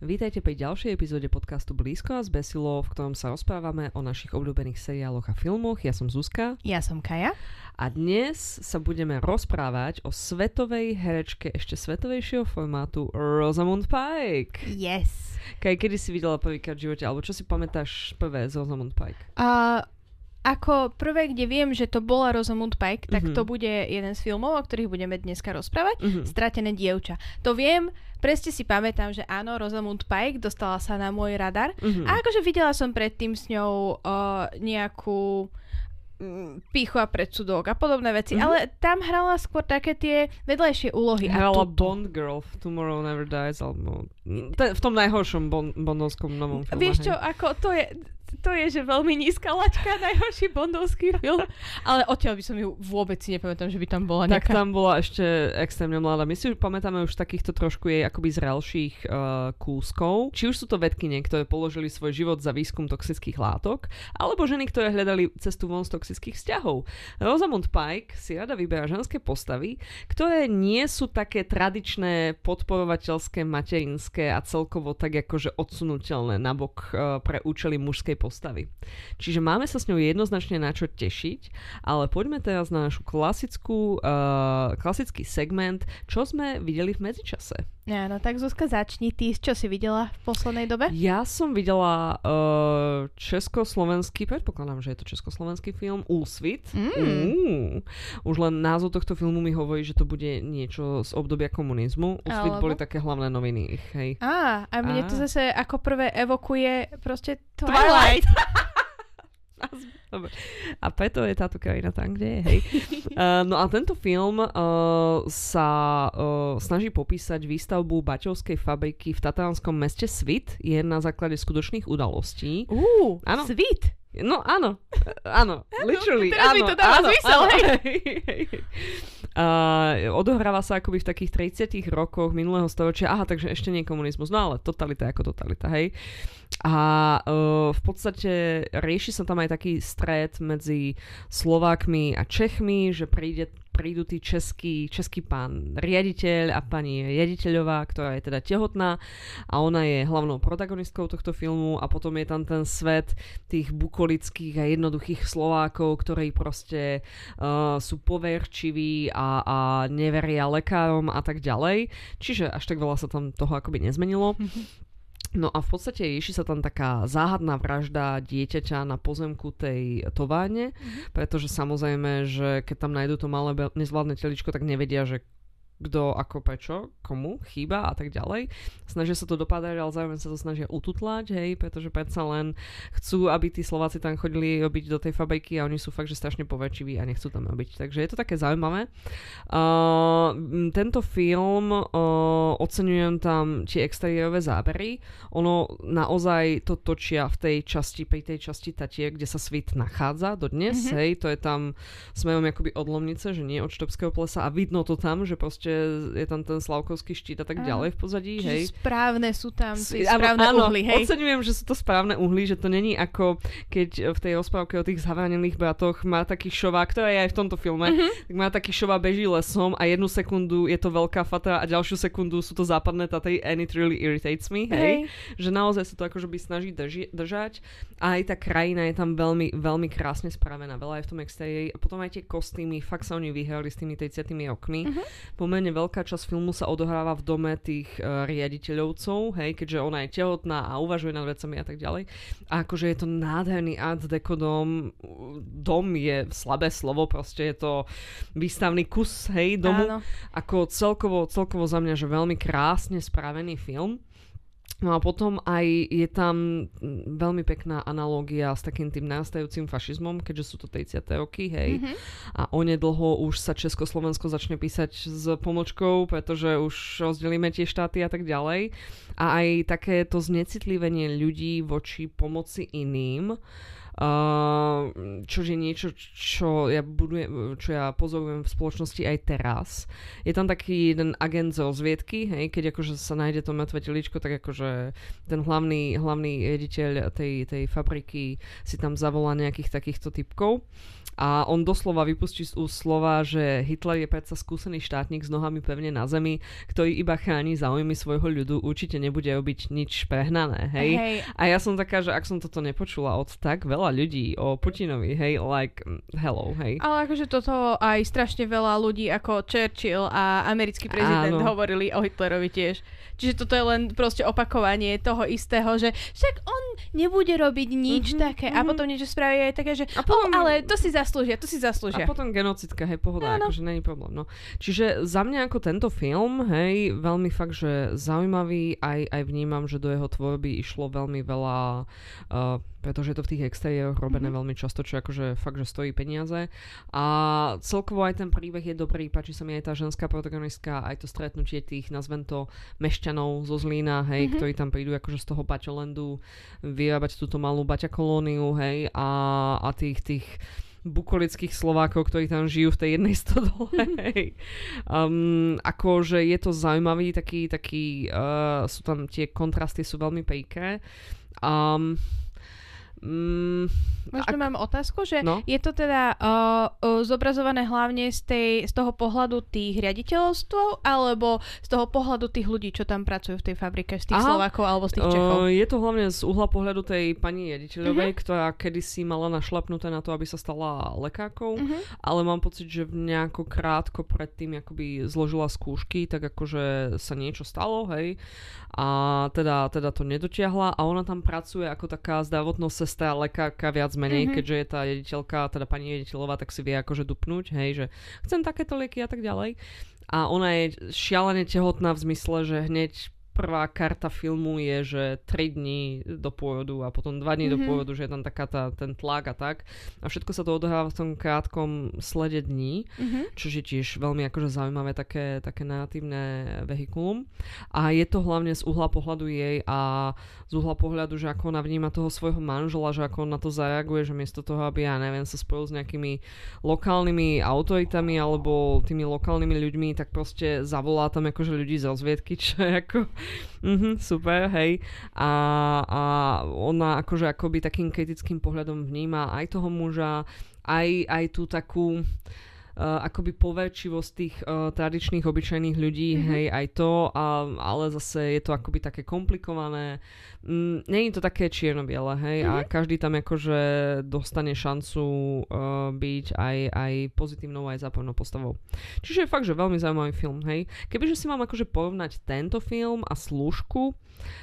Vítajte pri ďalšej epizóde podcastu Blízko a z Besilo, v ktorom sa rozprávame o našich obľúbených seriáloch a filmoch. Ja som Zuzka. Ja som Kaja. A dnes sa budeme rozprávať o svetovej herečke ešte svetovejšieho formátu Rosamund Pike. Yes. Kaj, kedy si videla prvýkrát v živote, alebo čo si pamätáš prvé z Rosamund Pike? Uh, ako prvé, kde viem, že to bola Rosamund Pike, tak Mhm. to bude jeden z filmov, o ktorých budeme dneska rozprávať. Mhm. Stratené dievča. To viem, presne si pamätám, že áno, Rosamund Pike dostala sa na môj radar. Mhm. A akože videla som predtým s ňou uh, nejakú mm, pichu a predsudok a podobné veci, Mhm. ale tam hrala skôr také tie vedľajšie úlohy. Hrala a Bond Girl v Tomorrow Never Dies, alebo v tom najhoršom bon- bondovskom novom filme. Vieš čo, hej. ako to je, to je, že veľmi nízka laťka, najhorší bondovský film. Ale odtiaľ by som ju vôbec si nepamätám, že by tam bola Tak nejaká... tam bola ešte extrémne mladá. My si už pamätáme už takýchto trošku jej akoby zrelších uh, kúskov. Či už sú to vedkyne, ktoré položili svoj život za výskum toxických látok, alebo ženy, ktoré hľadali cestu von z toxických vzťahov. Rosamund Pike si rada vyberá ženské postavy, ktoré nie sú také tradičné podporovateľské, materinské a celkovo tak akože odsunutelné nabok uh, pre účely mužskej postavy. Čiže máme sa s ňou jednoznačne na čo tešiť, ale poďme teraz na našu klasickú, uh, klasický segment, čo sme videli v medzičase. Áno, tak Zuzka, začni. Ty, čo si videla v poslednej dobe? Ja som videla uh, československý, predpokladám, že je to československý film, Úsvit. Mm. Už len názov tohto filmu mi hovorí, že to bude niečo z obdobia komunizmu. Úsvit Alebo? boli také hlavné noviny ich, hej. Á, a mne to Á. zase ako prvé evokuje proste Twilight. Twilight. Dobre. A preto je táto krajina tam, kde je, hej. Uh, no a tento film uh, sa uh, snaží popísať výstavbu baťovskej fabriky v tataránskom meste Svit. Je na základe skutočných udalostí. Ú, Áno. sweet. No áno, áno, literally, teraz mi áno, to dáva áno, zmysel, áno. hej. Uh, odohráva sa akoby v takých 30 rokoch minulého storočia. Aha, takže ešte nie komunizmus, no ale totalita ako totalita, hej. A uh, v podstate rieši sa tam aj taký stret medzi Slovákmi a Čechmi, že príde, prídu tí český, český pán riaditeľ a pani riaditeľová, ktorá je teda tehotná a ona je hlavnou protagonistkou tohto filmu a potom je tam ten svet tých bukolických a jednoduchých Slovákov, ktorí proste uh, sú poverčiví a, a neveria lekárom a tak ďalej. Čiže až tak veľa sa tam toho akoby nezmenilo. No a v podstate rieši sa tam taká záhadná vražda dieťaťa na pozemku tej továrne, pretože samozrejme, že keď tam nájdú to malé nezvládne teličko, tak nevedia, že kto, ako, prečo, komu chýba a tak ďalej. Snažia sa to dopadať, ale zároveň sa to snažia ututlať, hej, pretože predsa len chcú, aby tí Slováci tam chodili robiť do tej fabriky a oni sú fakt, že strašne poverčiví a nechcú tam robiť. Takže je to také zaujímavé. Uh, tento film, uh, oceňujem tam tie exteriérové zábery. Ono naozaj to točia v tej časti, pri tej časti Tatier, kde sa svit nachádza dodnes, Mhm. mm-hmm. hej, to je tam smerom akoby od Lomnice, že nie od Štrbského plesa a vidno to tam, že proste je tam ten Slavkovský štít a tak ďalej v pozadí, Čiže hej. správne sú tam tie správne áno, uhly, hej? Oceňujem, že sú to správne uhly, že to není ako keď v tej rozprávke o tých zavanených bratoch má taký šová, ktorá je aj v tomto filme, Mhm. tak má taký šová beží lesom a jednu sekundu je to veľká fatra a ďalšiu sekundu sú to západné Tatry and it really irritates me, hej. Hej. Že naozaj sa to akože by snaží drži- držať a aj tá krajina je tam veľmi, veľmi krásne spravená, veľa je v tom exteriéri a potom aj tie kostýmy, fakt sa oni vyhrali s tými 30 rokmi. Mhm. Pomerne veľká časť filmu sa odohráva v dome tých uh, riaditeľovcov, hej, keďže ona je tehotná a uvažuje nad vecami a tak ďalej. A akože je to nádherný art deco dom. Dom je slabé slovo, proste je to výstavný kus, hej, domu. Áno. Ako celkovo, celkovo za mňa, že veľmi krásne spravený film. No a potom aj je tam mm, veľmi pekná analógia s takým tým nastajúcim fašizmom, keďže sú to 30. roky, hej. Mhm. A onedlho už sa Československo začne písať s pomočkou, pretože už rozdelíme tie štáty a tak ďalej. A aj takéto znecitlivenie ľudí voči pomoci iným, Uh, čo je niečo, čo ja, budujem, čo ja pozorujem v spoločnosti aj teraz. Je tam taký jeden agent z rozviedky, hej, keď akože sa nájde to mŕtve teličko, tak akože ten hlavný, hlavný riaditeľ tej, tej fabriky si tam zavolá nejakých takýchto typkov A on doslova vypustí z úst slova, že Hitler je predsa skúsený štátnik s nohami pevne na zemi, ktorý iba chráni záujmy svojho ľudu, určite nebude robiť nič prehnané, hej? Hej. A ja som taká, že ak som toto nepočula od tak veľa ľudí o Putinovi, hej, like, mm, hello, hej. Ale akože toto aj strašne veľa ľudí ako Churchill a americký prezident Áno. hovorili o Hitlerovi tiež. Čiže toto je len proste opakovanie toho istého, že však on nebude robiť nič Mhm, také a mhm. potom niečo spraví aj také, že A potom- ale to si zaslúžia, to si A zaslúžia. potom genocidka, hej, pohoda, Áno. akože není problém, no. Čiže za mňa ako tento film, hej, veľmi fakt, že zaujímavý, aj, aj vnímam, že do jeho tvorby išlo veľmi veľa, uh, pretože je to v tých exteriéroch robené Mhm. veľmi často, čo akože fakt, že stojí peniaze. A celkovo aj ten príbeh je dobrý, páči sa mi aj tá ženská protagonistka, aj to stretnutie tých, nazvem to, mešťanov zo Zlína, hej, Mhm. ktorí tam prídu akože z toho Baťolandu vyrábať túto malú Baťa kolóniu, hej, a, a tých, tých bukolických Slovákov, ktorí tam žijú v tej jednej stodole. Um, akože je to zaujímavý, taký, taký uh, sú tam tie kontrasty sú veľmi pejké. Um, mm, Možno mám otázku, že No. je to teda uh, uh, zobrazované hlavne z, tej, z toho pohľadu tých riaditeľstv alebo z toho pohľadu tých ľudí, čo tam pracujú v tej fabrike, z tých Aha. Slovákov alebo z tých Čechov? Uh, je to hlavne z uhla pohľadu tej pani jediteľovej, ktorá kedysi mala našlapnuté na to, aby sa stala lekárkou, Mhm. ale mám pocit, že v nejako krátko predtým akoby zložila skúšky, tak akože sa niečo stalo, hej, a teda, teda to nedotiahla a ona tam pracuje ako taká zdravotná sestra, lekárka viac menej, Mhm. keďže je tá jediteľka, teda pani jediteľová, tak si vie akože dupnúť, hej, že chcem takéto lieky a tak ďalej. A ona je šialene tehotná v zmysle, že hneď prvá karta filmu je, že 3 dní do pôrodu a potom 2 dní do Mhm. pôrodu, že je tam taká tá, ten tlak a tak. A všetko sa to odohráva v tom krátkom slede dní, Mhm. čo je tiež veľmi akože zaujímavé také, také narratívne vehikulum. A je to hlavne z uhla pohľadu jej a z uhla pohľadu, že ako ona vníma toho svojho manžela, že ako on na to zareaguje, že miesto toho, aby ja neviem, sa spojil s nejakými lokálnymi autoritami alebo tými lokálnymi ľuďmi, tak proste zavolá tam akože ľudí z rozviedky, čo je ako mhm, super, hej. A, a ona akože akoby takým kritickým pohľadom vníma aj toho muža, aj, aj tú takú uh, akoby poverčivosť tých uh, tradičných, obyčajných ľudí, Mhm. mm-hmm. hej, aj to, a, ale zase je to akoby také komplikované. Mm, Není to také čierno-biele, hej, mm-hmm. a každý tam akože dostane šancu uh, byť aj, aj pozitívnou, aj zápornou postavou. Čiže je fakt, že veľmi zaujímavý film, hej. Kebyže si mám akože porovnať tento film a Slúžku,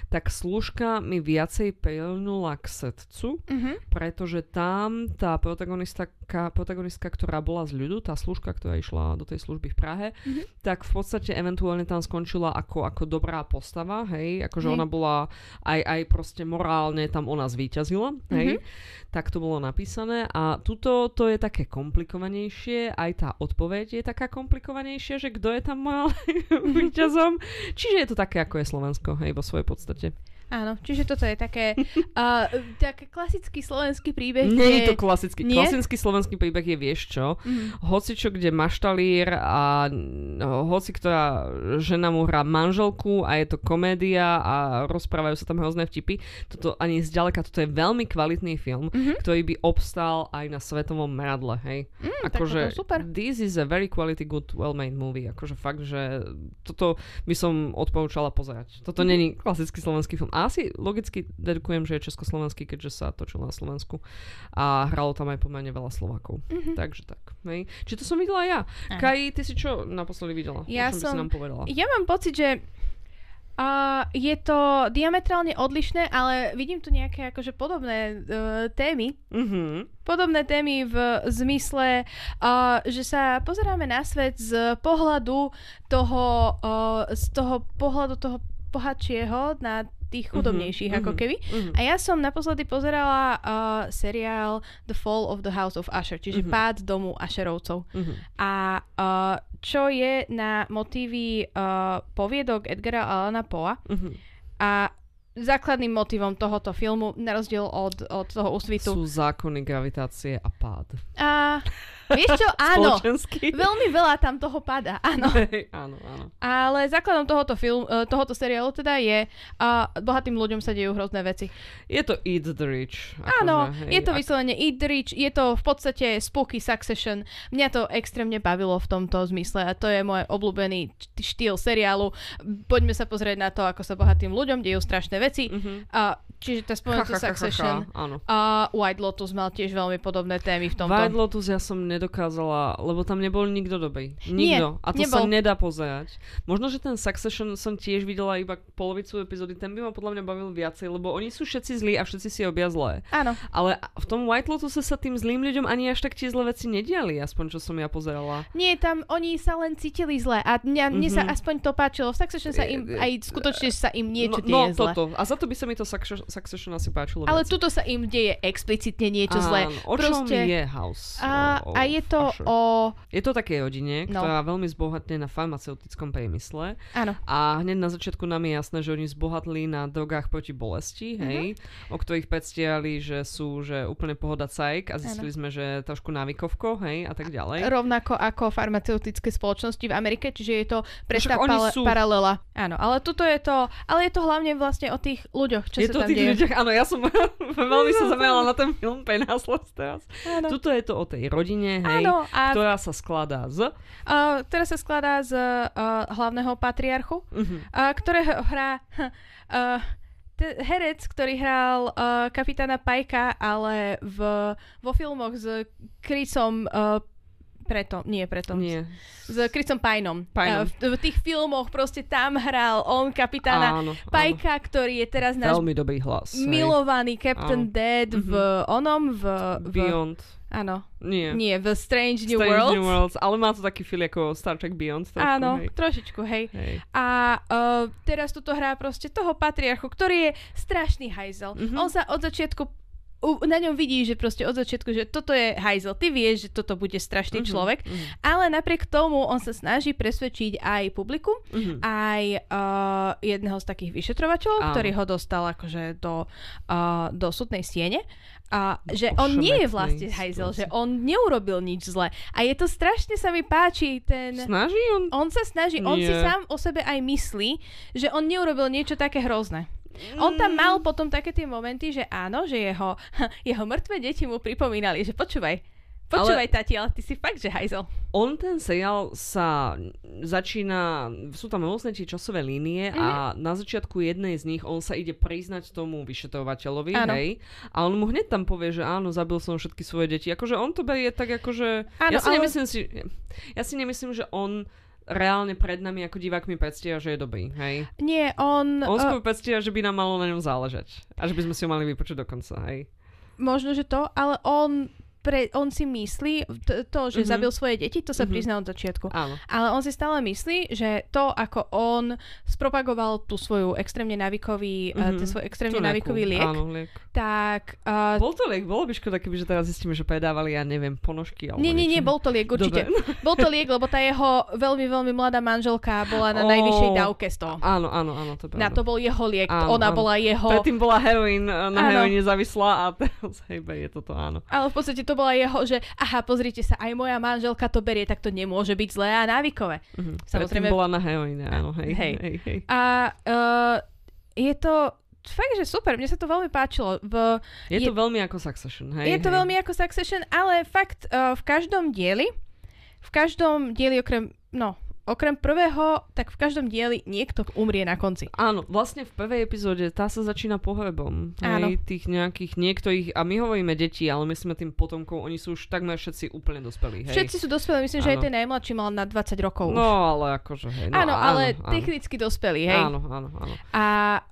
tak Slúžka mi viacej prilnula k srdcu, Mhm. pretože tam tá protagonistka, protagonistka, ktorá bola z ľudu, tá služka, ktorá išla do tej služby v Prahe, Mhm. tak v podstate eventuálne tam skončila ako, ako dobrá postava, hej, akože Hej. ona bola aj, aj proste morálne tam ona zvíťazila, hej, Mhm. tak to bolo napísané a tuto to je také komplikovanejšie, aj tá odpoveď je taká komplikovanejšia, že kto je tam morálnym víťazom, čiže je to také, ako je Slovensko, hej, vo svojej podstate. Áno, čiže toto je také, uh, také klasický slovenský príbeh. Nie je to klasický. Nie? Klasický slovenský príbeh je, vieš čo, Mhm. hoci čo, kde maštalír a no, hoci ktorá žena mu hrá manželku a je to komédia a rozprávajú sa tam hrozné vtipy. Toto ani zďaleka, toto je veľmi kvalitný film, Mhm. ktorý by obstál aj na svetovom meradle, hej. Mm, tak akože, super. this is a very quality good well-made movie. Akože fakt, že toto by som odporúčala pozerať. Toto Mhm. není klasický slovenský film. Asi logicky dedukujem, že je československý, keďže sa točil na Slovensku. A hralo tam aj pomerne veľa Slovákov. Mhm. Takže tak. Hej. Či to som videla ja. Áno. Kaj, ty si čo naposledy videla? Ja by si som- nám povedala? Ja mám pocit, že uh, je to diametrálne odlišné, ale vidím tu nejaké akože podobné uh, témy. Mhm. Podobné témy v zmysle, uh, že sa pozeráme na svet z pohľadu toho, uh, z toho pohľadu toho bohatšieho na tých chudobnejších, Mhm, ako mhm, keby. mhm. A ja som naposledy pozerala uh, seriál The Fall of the House of Usher, čiže Mhm. pád domu Usherovcov. Mhm. A uh, čo je na motívy uh, poviedok Edgara Allana Poa. Mhm. A základným motivom tohoto filmu, na rozdiel od, od toho úsvitu. Sú zákony gravitácie a pád. A vieš čo, áno, veľmi veľa tam toho pada, áno. Áno, áno. Ale základom tohoto, film, eh, tohoto seriálu teda je, a bohatým ľuďom sa dejú hrozné veci. Je to Eat the Rich. Áno, akože, je to ak- vyslovene Eat the Rich, je to v podstate spooky succession. Mňa to extrémne bavilo v tomto zmysle a to je môj obľúbený štýl seriálu. Poďme sa pozrieť na to, ako sa bohatým ľuďom dejú strašné veci. Mhm. A, čiže tá spomenutá Succession. A White Lotus mal tiež veľmi podobné témy v tomto. White Lotus ja som nedokázala, lebo tam nebol nikto dobrý. Nie, Nikto. a to nebol. sa nedá pozerať. Možno, že ten Succession som tiež videla iba polovicu epizódy, ten by ma podľa mňa bavil viacej, lebo oni sú všetci zlí a všetci si robia zlé. Áno. Ale v tom White Lotuse sa tým zlým ľuďom ani až tak tie zlé veci nediali, aspoň čo som ja pozerala. Nie, tam oni sa len cítili zle a mňa, mne sa Mhm. aspoň to páčilo. V Succession sa im, aj skutočne sa im niečo no, deje no, zle. toto. A za to by sa mi to Succession, asi páčilo Ale viac. tuto sa im deje explicitne niečo zlé. Áno, o čom Proste- je House? A, O- a je to Usher. o... Je to také rodine, No. ktorá veľmi zbohatne na farmaceutickom priemysle Áno. a hneď na začiatku nám je jasné, že oni zbohatli na drogách proti bolesti, Mhm. hej, o ktorých predstierali, že sú že úplne pohoda cajk a zistili sme, že trošku návykovko, hej, a tak ďalej. Rovnako ako farmaceutické spoločnosti v Amerike, čiže je to presná však oni pale- sú- paralela. Áno, ale tuto je to, ale je to hlavne vlastne o tých ľuďoch, čo je sa to tam tých deje. ľuďoch, áno, ja som veľmi sa zamerala na ten film Penhasles teraz. Áno. Tuto je to o tej rodine, hej, Áno, a ktorá sa skladá z... uh, teraz sa skladá z uh, hlavného patriarchu, Mhm. uh, ktorého hrá uh, te, herec, ktorý hral uh, kapitána Pajka, ale v, vo filmoch s Chrisom uh, preto, nie preto. Nie. S Chrisom. Uh, v, v tých filmoch proste tam hral on kapitána Áno, áno. Pajka, ktorý je teraz náš Veľmi dobrý hlas. hej. milovaný Captain Áno. Dead v onom, v... v Beyond. áno, Nie. nie, v Strange New Strange Worlds. New Worlds, ale má to taký feel ako Star Trek Beyond. Trošku, Áno, Hej. trošičku, hej. Hej. A uh, teraz tuto hrá proste toho patriarchu, ktorý je strašný hajzel. Mhm. On sa od začiatku na ňom vidí, že proste od začiatku, že toto je hajzel. Ty vieš, že toto bude strašný Mhm, človek, mhm, ale napriek tomu on sa snaží presvedčiť aj publikum, mhm. aj uh, jedného z takých vyšetrovateľov, Áno. ktorý ho dostal akože do, uh, do súdnej siene. A že on nie je vlastne hajzel, že on neurobil nič zle. A je to strašne sa mi páči ten... Snaží on? On sa snaží, on si Nie. sám o sebe aj myslí, že on neurobil niečo také hrozné. On tam Mm. mal potom také tie momenty, že áno, že jeho, jeho mŕtve deti mu pripomínali, že počúvaj, počúvaj tati, ale ty si fakt, že hajzel. On ten seriál sa začína, sú tam rôzne tie časové línie a Mhm. na začiatku jednej z nich on sa ide priznať tomu vyšetrovateľovi, Áno. hej, a on mu hneď tam povie, že áno, zabil som všetky svoje deti. Akože on to berie tak akože, Áno, ja si ale- nemyslím si, ja si nemyslím, že on reálne pred nami ako divákmi predstiera, že je dobrý, hej. Nie, on... On uh, skôr predstiera, že by nám malo na ňom záležať. A že by sme si ho mali vypočuť do konca, hej. možno, že to, ale on, pre, on si myslí, t- to, že Mhm. zabil svoje deti, to sa Mhm. prizná od začiatku. Áno. Ale on si stále myslí, že to, ako on spropagoval tú svoju extrémne návykový, mm-hmm. Mhm. ten svoj extrémne návykový liek, Áno, liek. tak... Uh, Bol to liek, bolo by škoda, keby že teraz zistíme, že predávali, ja neviem, ponožky alebo nie, nie, nie, bol to liek, určite. Dobre. Bol to liek, lebo tá jeho veľmi, veľmi mladá manželka bola na Ó. najvyššej dávke z toho. Áno, áno, áno, to Na to bol jeho liek, Áno, ona áno. bola jeho... Predtým bola heroin, na Áno. heroine závislá a teraz hejbe je toto, áno. Ale v podstate to bola jeho, že aha, pozrite sa, aj moja manželka to berie, tak to nemôže byť zlé a návykové. Mhm. Samozrejme- Predtým bola na heroine, áno, hej. Hej. hej, hej. A uh, je to fakt, že super, mne sa to veľmi páčilo. V, Je, Je- to veľmi ako Succession, hej. je to hej. veľmi ako Succession, ale fakt uh, v každom dieli, v každom dieli okrem, no, okrem prvého, tak v každom dieli niekto umrie na konci. Áno, vlastne v prvej epizóde tá sa začína pohrebom. Áno. Hej, tých nejakých niektorých, a my hovoríme deti, ale myslíme tým potomkov, oni sú už takmer všetci úplne dospelí, hej. Všetci sú dospelí, myslím, že aj Áno. ten najmladší mal na 20 rokov. už. No, ale akože, hej. No, áno, ale áno, technicky dospelí, hej. Áno, áno, áno. A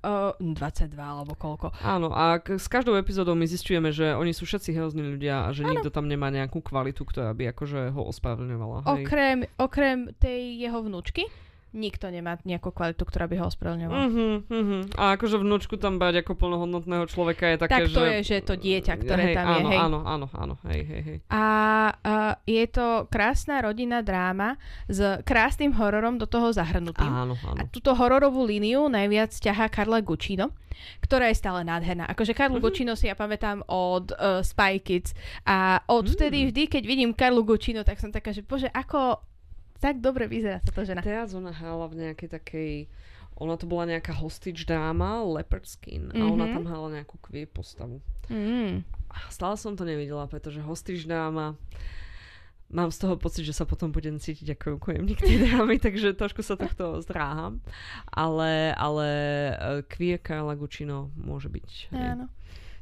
uh, 22 alebo koľko. Áno, a k- s každou epizódou my zistujeme, že oni sú všetci hrozní ľudia a že nikto tam nemá nejakú kvalitu, ktorá by akože ho ospravedlňovala. Okrem, okrem tej jeho vnúčky, nikto nemá nejakú kvalitu, ktorá by ho ospravedlňovala. Mhm, mhm. A akože vnúčku tam bať ako plnohodnotného človeka je také, Tak to že... je, že to dieťa, ktoré hej, tam áno, je, hej. Áno, áno, áno, hej, hej, hej. A uh, je to krásna rodinná dráma s krásnym hororom do toho zahrnutým. Áno, A áno. túto hororovú líniu najviac ťahá Karla Guccino, ktorá je stále nádherná. Akože Karlu Mhm. Guccino si ja pamätám od uh, Spy Kids a od Mm. vtedy vždy, keď vidím Karlu Guccino, tak som taká, že bože, ako tak dobre vyzerá táto žena. Teraz ona hrála v nejakej takej... Ona to bola nejaká hostage dáma, leopard skin. A ona Mhm. tam hrala nejakú queer postavu. Mm. Stále som to nevidela, pretože hostage dáma... Mám z toho pocit, že sa potom budem cítiť ako rukojemník tej drámy, takže trošku sa tohto zdráham. Ale, ale eh, queer Carla Guccino môže byť. Hej.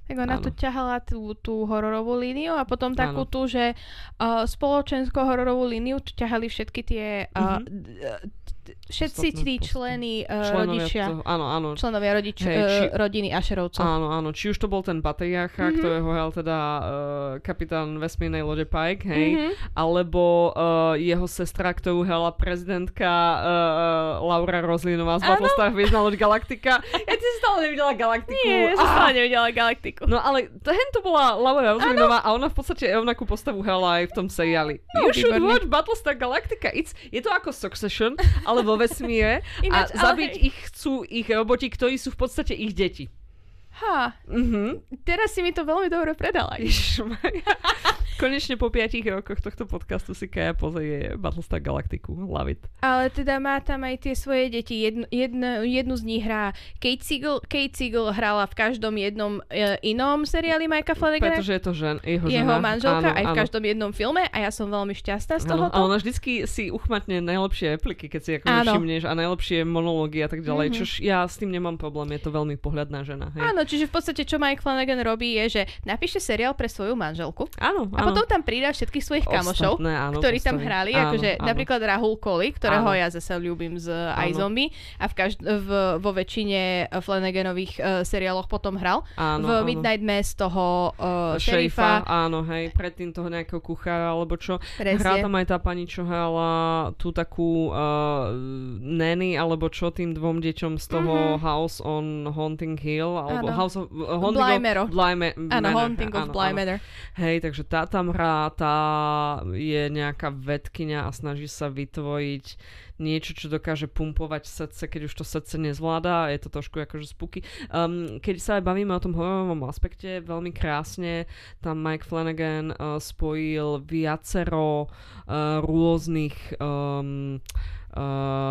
Tak ona Áno. tu ťahala tú, tú hororovú líniu a potom takú Áno. tú, že uh, spoločensko-hororovú líniu tu ťahali všetky tie uh, Mhm. Všetci tí členy uh, Členovia rodičia, toho, áno, áno. členovia rodič, Hej, uh, či- rodiny Ašerovcov. Áno, áno. Či už to bol ten patriarcha, Mhm. mm-hmm. ktorého hral teda uh, kapitán vesmírnej lode Pike, hej, Mhm. alebo uh, jeho sestra, ktorú hrala prezidentka uh, Laura Rozlinová z. Battlestar Hviezdna loď Galaktika. Ja ty si stále nevidela Galaktiku. Nie, som Á. stále nevidela Galaktiku. No ale hen to bola Laura Rozlinová a ona v podstate rovnakú postavu hrala aj v tom seriáli. No, you should výborne. watch Battlestar Galactica. It's, je to ako Succession, ale vo vesmíre Ináč, a zabiť hej. ich chcú ich roboti, ktorí sú v podstate ich deti. Ha, Mhm. teraz si mi to veľmi dobre predala. Konečne po 5 rokoch tohto podcastu si Kaja pozrie Battlestar Galactiku. Love it. Ale teda má tam aj tie svoje deti. Jednu, jednu, jednu z nich hrá Kate Siegel. Kate Siegel hrala v každom jednom e, inom seriáli Mikea Flanagana. Pretože je to žen, jeho, jeho žena. manželka áno, aj v áno. každom jednom filme a ja som veľmi šťastná z Áno, tohoto. a ona vždycky si uchmatne najlepšie repliky, keď si ako Áno. všimneš a najlepšie monológy a tak ďalej, Mhm. čož ja s tým nemám problém, je to veľmi pohľadná žena. Hej. Áno, čiže v podstate čo Mike Flanagan robí je, že napíše seriál pre svoju manželku áno, a potom tam pridá všetkých svojich kamošov, Ostatné, áno, ktorí tam hrali, Áno, akože áno. napríklad Rahul Koli, ktorého Áno. ja zase ľúbim z Áno. iZombie a v každ- v, vo väčšine uh, Flanaganových uh, seriáloch potom hral. áno, v áno. Midnight Mass toho uh, Šerifa, áno, hej, predtým toho nejakého kuchára, alebo čo. Presne. Hrá tam aj tá pani, čo hrala tú takú uh, nanny, alebo čo tým dvom deťom z toho Mhm. House on Haunting Hill, alebo Áno. House of... Uh, Haunting Bly of Manor. Bly Ma- Áno, Manor, Haunting of áno, Bly áno. Manor. Hej, takže tá tam hrá, tá je nejaká vedkynia a snaží sa vytvoriť niečo, čo dokáže pumpovať srdce, keď už to srdce nezvláda. Je to trošku akože spooky. Um, keď sa aj bavíme o tom hororovom aspekte, veľmi krásne tam Mike Flanagan uh, spojil viacero uh, rôznych um, uh,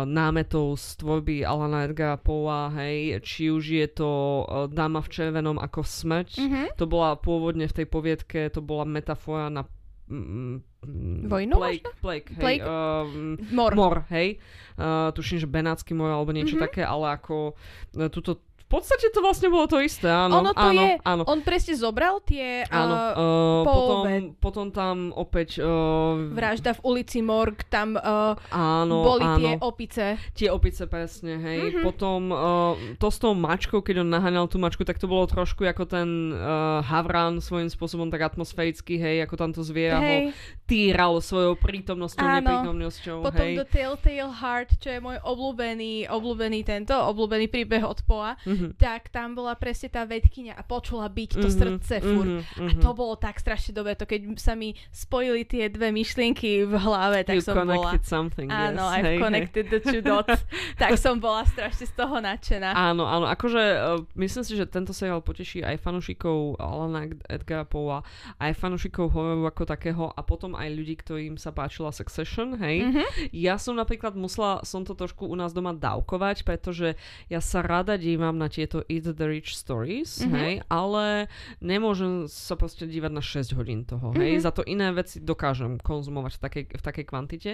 námetov z tvorby Alana Edgara Poa, hej, či už je to uh, Dáma v červenom ako smrť, Mhm. to bola pôvodne v tej poviedke, to bola metafora na mm, mm, Vojnu Plague, plague, hej, Plague? Um, Mor. mor, hej. Uh, tuším, že Benátsky mor alebo niečo Mhm. také, ale ako uh, túto v podstate to vlastne bolo to isté, áno. Ono to áno, je, áno. on presne zobral tie Áno, uh, potom, potom tam opäť... Uh, vražda v ulici Morg, tam uh, áno, boli áno. tie opice. Tie opice presne, hej. Mhm. Mm-hmm. Potom uh, to s tou mačkou, keď on naháňal tú mačku, tak to bolo trošku ako ten uh, Havran svojím spôsobom tak atmosféricky, hej, ako tam to zviera ho Hej. týral svojou prítomnosťou, Áno. neprítomnosťou, Potom hej. The Telltale Heart, čo je môj obľúbený, obľúbený tento, obľúbený príbeh od Poa, Mhm. tak tam bola presne tá vedkynia a počula byť to Mhm, srdce furt. mhm, A mhm. to bolo tak strašne dobre, to keď sa mi spojili tie dve myšlienky v hlave, tak You som bola... something, Áno, yes. I've hej. connected the two dots. tak som bola strašne z toho nadšená. Áno, áno, akože uh, myslím si, že tento seriál poteší aj fanúšikov Alana Ed- Edgara Poa, aj fanúšikov hororu ako takého a potom aj ľudí, ktorým sa páčila Succession, hej. Mhm. Ja som napríklad musela, som to trošku u nás doma dávkovať, pretože ja sa rada dívam na tieto Eat the Rich Stories, Mhm. hej, ale nemôžem sa proste dívať na 6 hodín toho, hej. Mhm. Za to iné veci dokážem konzumovať v takej, v takej kvantite.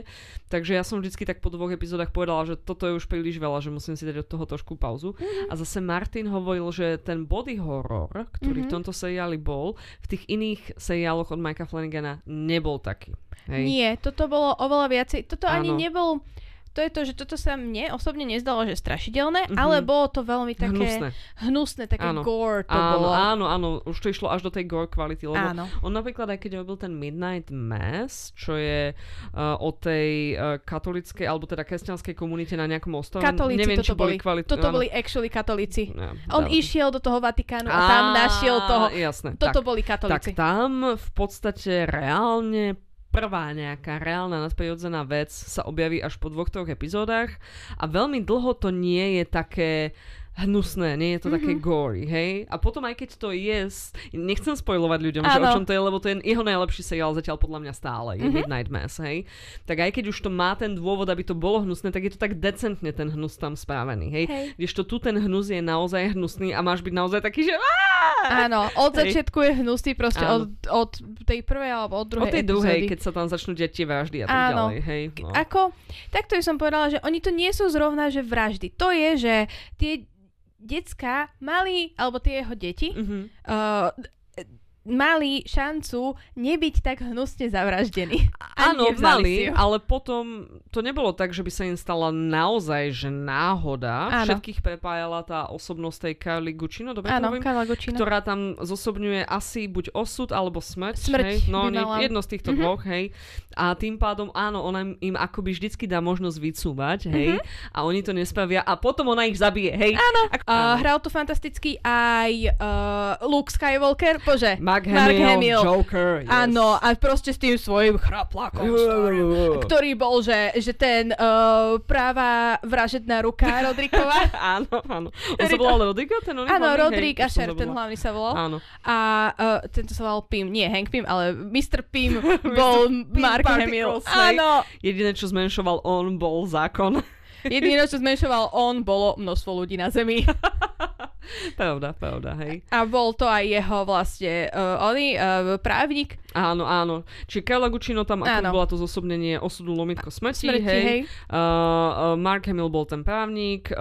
Takže ja som vždycky tak po dvoch epizódach povedala, že toto je už príliš veľa, že musím si dať od toho trošku pauzu. Mhm. A zase Martin hovoril, že ten body horror, ktorý v Mhm. tomto seriáli bol, v tých iných seriáloch od Mikea Flanagana nebol taký. Hej. Nie, toto bolo oveľa viacej. Toto ani Áno. nebol... to je to, že toto sa mne osobne nezdalo, že strašidelné, Mhm. ale bolo to veľmi také Hnusné. hnusné také Áno. gore to Áno, bolo. áno, áno, už to išlo až do tej gore kvality, lebo Áno. on napríklad aj keď robil ten Midnight Mass, čo je uh, o tej uh, katolickej, alebo teda kresťanskej komunite na nejakom ostrove, Katolíci neviem, či toto boli boli. kvalit... Toto áno. boli actually katolíci. Ja, On dávam. išiel do toho Vatikánu a tam našiel toho. Jasné, Toto tak. boli Tak katolíci. tam v podstate reálne prvá nejaká reálna nadprirodzená vec sa objaví až po dvoch, troch epizódach a veľmi dlho to nie je také hnusné, nie je to také Mhm. gory, hej? A potom aj keď to je, nechcem spojovať ľuďom, že o čom to je, lebo to je jeho najlepší seriál zatiaľ podľa mňa stále, je Mhm. Midnight Mass, hej? Tak aj keď už to má ten dôvod, aby to bolo hnusné, tak je to tak decentne ten hnus tam spravený, hej? Hej. Kdežto tu ten hnus je naozaj hnusný a máš byť naozaj taký, že! Áno, od Hej. začiatku je hnusný proste Áno. od, od tej prvej alebo od druhej Od tej druhej, epizódy. keď sa tam začnú deti vraždy a tak Áno. ďalej, hej? No. Ako, takto by som povedala, že oni to nie sú zrovna, že vraždy. To je, že tie decka mali, alebo tie jeho deti, Mhm. uh, mali šancu nebyť tak hnusne zavraždení. Áno, mali, ale potom to nebolo tak, že by sa im stala naozaj, že náhoda. Áno. Všetkých prepájala tá osobnosť tej Carly Guccino, dobre to Áno, hovorím? Karla Gočina. ktorá tam zosobňuje asi buď osud alebo smrť. Smrť hej? No, by mala. jedno z týchto Mhm. dvoch, hej. A tým pádom, áno, ona im, akoby vždycky dá možnosť vycúvať, hej. A oni to nespravia a potom ona ich zabije, hej. Áno. Ak- Uh, hral tu fantasticky aj uh, Luke Skywalker, bože. Mark Mark Hamill, Hamill. Joker, yes. Áno, a proste s tým svojím chraplákom starým, ktorý bol, že, že ten uh, práva vražedná ruka Rodrikova. áno, áno. On sa volal Rodrigo, ten Áno, Hej, a Sher, ten hlavný sa volal. Áno. A uh, tento sa volal Pim, nie Hank Pim, ale Mr. Pim bol Pim Mark Hamill. Áno, Jediné, čo zmenšoval on, bol zákon. jediné, čo zmenšoval on, bolo množstvo ľudí na Zemi. pravda, pravda, hej. A bol to aj jeho vlastne, uh, oný uh, právnik. Áno, áno. Čiže Carla Guccino tam ako Áno. bola to zosobnenie osudu lomitko smrti, Smrti, hej. hej. Uh, Mark Hamill bol ten právnik, uh,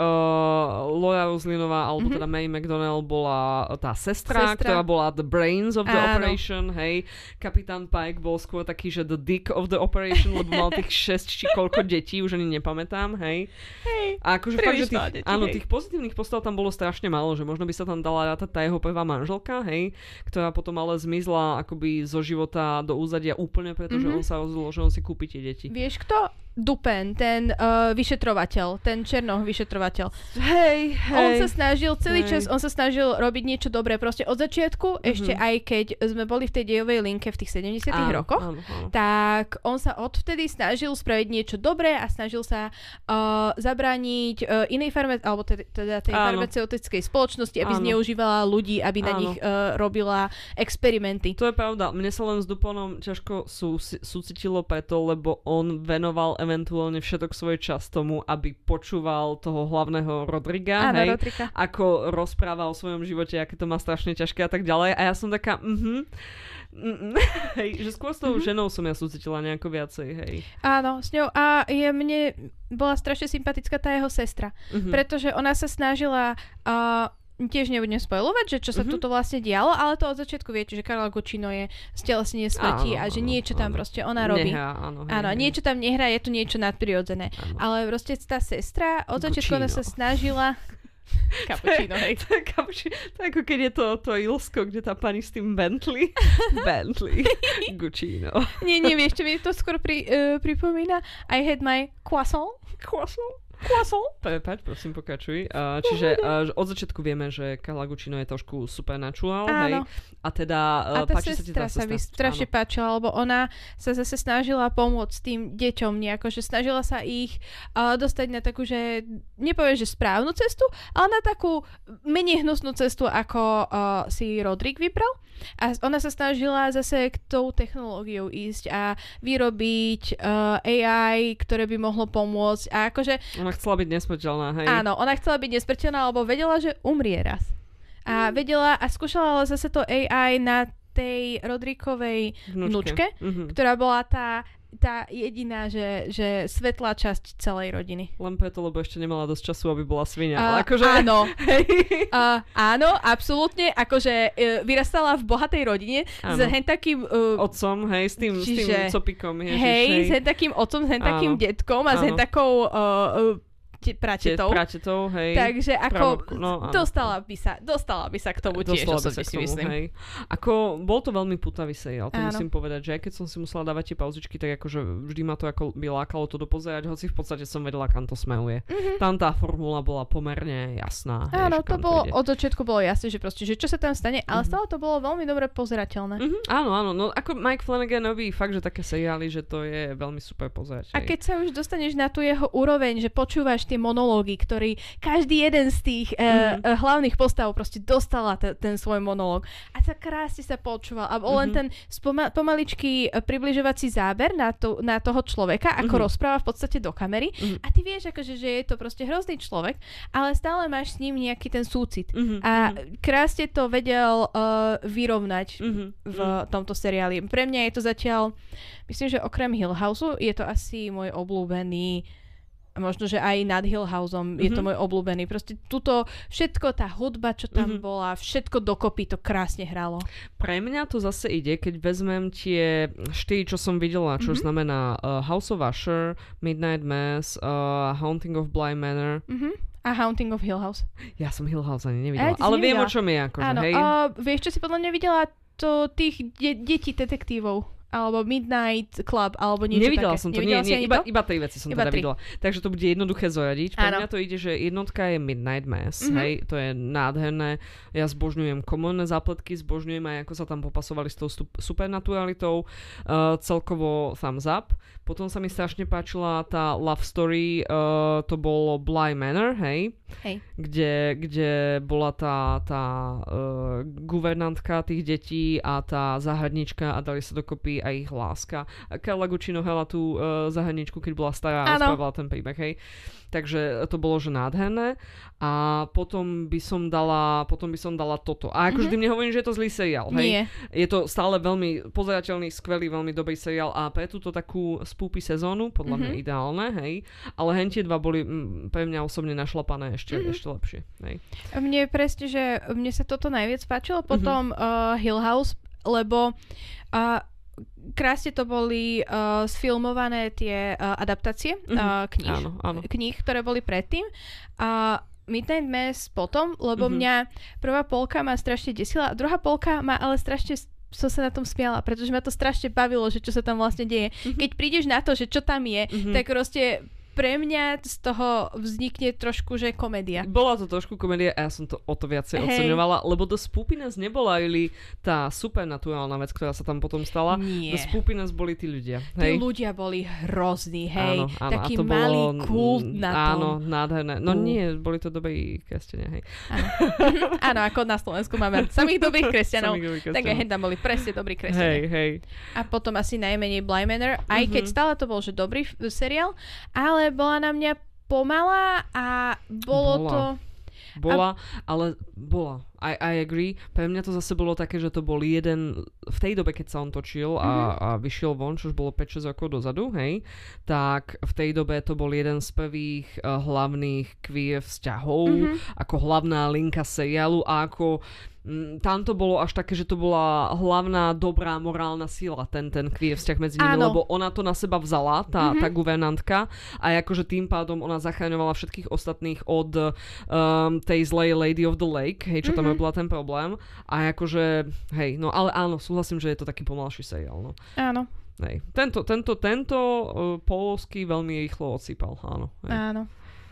Laura Roslinová, alebo Mhm. teda May McDonnell bola tá sestra, Sestra. ktorá bola the brains of the Áno. operation, hej. Kapitán Pike bol skôr taký, že the dick of the operation, lebo mal tých 6 či koľko detí, už ani nepamätám, hej. Hej. A akože fakt, že tých, detí, áno, hej. tých pozitívnych postav tam bolo strašne málo, že možno by sa tam dala rátať tá jeho prvá manželka, hej, ktorá potom ale zmizla akoby zo života do úzadia úplne, pretože Mhm. on sa rozhodol, že on si kúpi tie deti. Vieš kto? Dupen, ten uh, vyšetrovateľ, ten černoch vyšetrovateľ. Hej, On sa snažil, celý Hej. čas, on sa snažil robiť niečo dobré proste od začiatku, ešte aj keď sme boli v tej dejovej linke v tých 70 rokoch. Áno, áno. tak on sa odvtedy snažil spraviť niečo dobré a snažil sa uh, zabrániť uh, inej farme, alebo teda, teda tej Áno. farmaceutickej spoločnosti, aby Áno. zneužívala ľudí, aby na Áno. nich uh, robila experimenty. To je pravda. Mne sa len s Duponom ťažko sú, súcitilo preto, lebo on venoval eventuálne všetok svoj čas tomu, aby počúval toho hlavného Rodriga, Áno, hej, Rodrika. ako rozpráva o svojom živote, aké to má strašne ťažké a tak ďalej. A ja som taká, mhm, mm, hej, že skôr s tou Mhm. ženou som ja súcitila nejako viacej, hej. Áno, s ňou a je mne bola strašne sympatická tá jeho sestra, Mhm. pretože ona sa snažila uh, tiež nebudem spojovať, že čo sa Mhm. tuto vlastne dialo, ale to od začiatku viete, že Karla Guccino je stelesnenie smrti Áno, a že áno, niečo tam áno. proste ona robí. Nehrá, áno, hej, Áno, hej. niečo tam nehrá, je tu niečo nadprirodzené. Áno. Ale proste tá sestra, od začiatku ona sa snažila... Cappuccino, hej. To je, kapuči- to ako keď je to, to Ilsko, kde tá pani s tým Bentley. Bentley. Guccino. Nie, vieš, čo mi to skôr pri, uh, pripomína? I had my croissant. Croissant. Croissant. Prepač, prosím, pokračuj. Uh, čiže uh, od začiatku vieme, že Carla Guccino je trošku supernatural, hej? Áno. A teda uh, A tá páči sa ti sestra sa mi sestra? strašne Áno. páčila, lebo ona sa zase snažila pomôcť tým deťom nejako, že snažila sa ich uh, dostať na takú, že nepoviem, že správnu cestu, ale na takú menej hnusnú cestu, ako uh, si Rodrik vybral. A ona sa snažila zase k tou technológiou ísť a vyrobiť uh, AI, ktoré by mohlo pomôcť. A akože Ona chcela byť nesmrteľná, hej? Áno, ona chcela byť nesmrteľná, lebo vedela, že umrie raz. A vedela a skúšala ale zase to AI na tej Rodrikovej vnúčke, Mhm. ktorá bola tá tá jediná, že, že svetlá časť celej rodiny. Len preto, lebo ešte nemala dosť času, aby bola svinia. Uh, ale akože... Áno. Hej. Uh, áno, absolútne. Akože uh, vyrastala v bohatej rodine Áno. s hen takým... Uh, Otcom, hej, s tým, s tým Čiže- copikom. Ježiš, hej, s hen takým otcom, s hen Áno. takým detkom a s Áno. takou uh, uh, te- pračetou. Pračetou, hej. Takže ako Pravopku, no, áno. dostala, by sa, dostala by sa k tomu tiež, Dostala by sa k tomu, myslím. hej. Ako, bol to veľmi putavý seriál, to Áno. musím povedať, že aj keď som si musela dávať tie pauzičky, tak akože vždy ma to ako by lákalo to dopozerať, hoci v podstate som vedela, kam to smeruje. Mhm. Tam tá formula bola pomerne jasná. hej, Áno, že to bolo, ide. od začiatku bolo jasné, že proste, že čo sa tam stane, ale Mhm. stále to bolo veľmi dobre pozerateľné. Mhm, áno, áno, no ako Mike Flanagan robí fakt, že také seriály, že to je veľmi super pozerať. A hej. keď sa už dostaneš na tú jeho úroveň, že počúvaš tie monológy, ktorý každý jeden z tých mm. Mhm. uh, hlavných postav proste dostala te, ten svoj monológ a sa krásne sa počúval a bol len Mhm. ten spoma- pomaličký eh, približovací záber na, to, na toho človeka, ako Mhm. rozpráva v podstate do kamery Mhm. a ty vieš akože, že je to proste hrozný človek, ale stále máš s ním nejaký ten súcit. Mhm, A mhm, krásne to vedel uh, vyrovnať mhm, v mhm. tomto seriáli. Pre mňa je to zatiaľ, myslím, že okrem Hill Houseu je to asi môj obľúbený možno, že aj nad Hill Houseom je to Mhm. môj obľúbený. Proste tuto všetko, tá hudba, čo tam Mhm. bola, všetko dokopy to krásne hralo. Pre mňa to zase ide, keď vezmem tie štyri, čo som videla, čo Mhm. znamená uh, House of Usher, Midnight Mass, uh, Haunting of Bly Manor. Mhm. A Haunting of Hill House. Ja som Hill House ani nevidela, si ale viem, o nevidela. čom je akože, Áno, hej. a vieš, čo si podľa mňa videla? To tých de- detí detektívov. Alebo Midnight Club, alebo niečo Nevidela také. som to, Nevidela nie, nie, iba, to? iba tri veci som Iba teda tri. videla. Takže to bude jednoduché zoradiť. Pre mňa to ide, že jednotka je Midnight Mass, Mhm. hej, to je nádherné. Ja zbožňujem komunné zápletky, zbožňujem aj ako sa tam popasovali s tou stup- supernaturalitou. Uh, celkovo thumbs up. Potom sa mi strašne páčila tá love story, uh, to bolo Bly Manor, hej, Hej. kde, kde bola tá, tá uh, guvernantka tých detí a tá záhradnička a dali sa dokopy aj ich láska. A Carla Guccino hrala tú uh, záhradničku, keď bola stará a rozprávala ten príbeh, hej. Takže to bolo, že nádherné. A potom by som dala, potom by som dala toto. A akože Mhm. tým nehovorím, že je to zlý seriál, hej. Nie. Je to stále veľmi pozerateľný, skvelý, veľmi dobrý seriál a pre túto takú spúpy sezónu, podľa mňa Mhm. ideálne, hej. Ale hen tie dva boli mm, pre mňa osobne našlapané ešte, Mhm. ešte lepšie, hej. Mne presne, že mne sa toto najviac páčilo, Mhm. potom uh, Hill House, lebo uh, krásne to boli uh, sfilmované tie uh, adaptácie Mhm. uh, kníž, Áno, áno. kníh, ktoré boli predtým. A Midnight Mass potom, lebo Mhm. mňa prvá polka ma strašne desila, a druhá polka ma ale strašne som sa na tom smiala, pretože ma to strašne bavilo, že čo sa tam vlastne deje. Mhm. Keď prídeš na to, že čo tam je, Mhm. tak proste pre mňa z toho vznikne trošku, že komédia. Bola to trošku komédia a ja som to o to viacej Hej. oceňovala, lebo do Spoopinas nebola ili tá supernaturálna vec, ktorá sa tam potom stala. Nie. Do Spoopinas boli tí ľudia. Tí Hej. ľudia boli hrozní, hej. Áno, áno, Taký a to malý bolo, kult na Áno, tom. nádherné. No Ú. nie, boli to dobrí kresťania, hej. Áno, ako na Slovensku máme samých dobrých kresťanov. Samých dobrých Tak aj hen tam boli presne dobrí Hej, kresťania. hej. A potom asi najmenej Bly Manor, aj keď Mhm. stále to bol, že dobrý seriál, ale bola na mňa pomalá a bolo Bola. to... Bola, ale bola. I, I agree. Pre mňa to zase bolo také, že to bol jeden, v tej dobe, keď sa on točil a, Mhm. a vyšiel von, čo už bolo 5-6 rokov dozadu, hej, tak v tej dobe to bol jeden z prvých uh, hlavných queer vzťahov, Mhm. ako hlavná linka seriálu a ako tam to bolo až také, že to bola hlavná dobrá morálna sila, ten, ten queer vzťah medzi nimi, Áno. lebo ona to na seba vzala, tá, Mhm. tá guvernantka a akože tým pádom ona zachraňovala všetkých ostatných od um, tej zlej Lady of the Lake, hej, čo tam Mhm. robila ten problém a akože, hej, no ale áno, súhlasím, že je to taký pomalší seriál, no. Áno, Hej. Tento, tento, tento uh, polsky veľmi rýchlo odsýpal, áno. Hej. áno.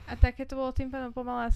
A také to bolo tým pádom pomalá.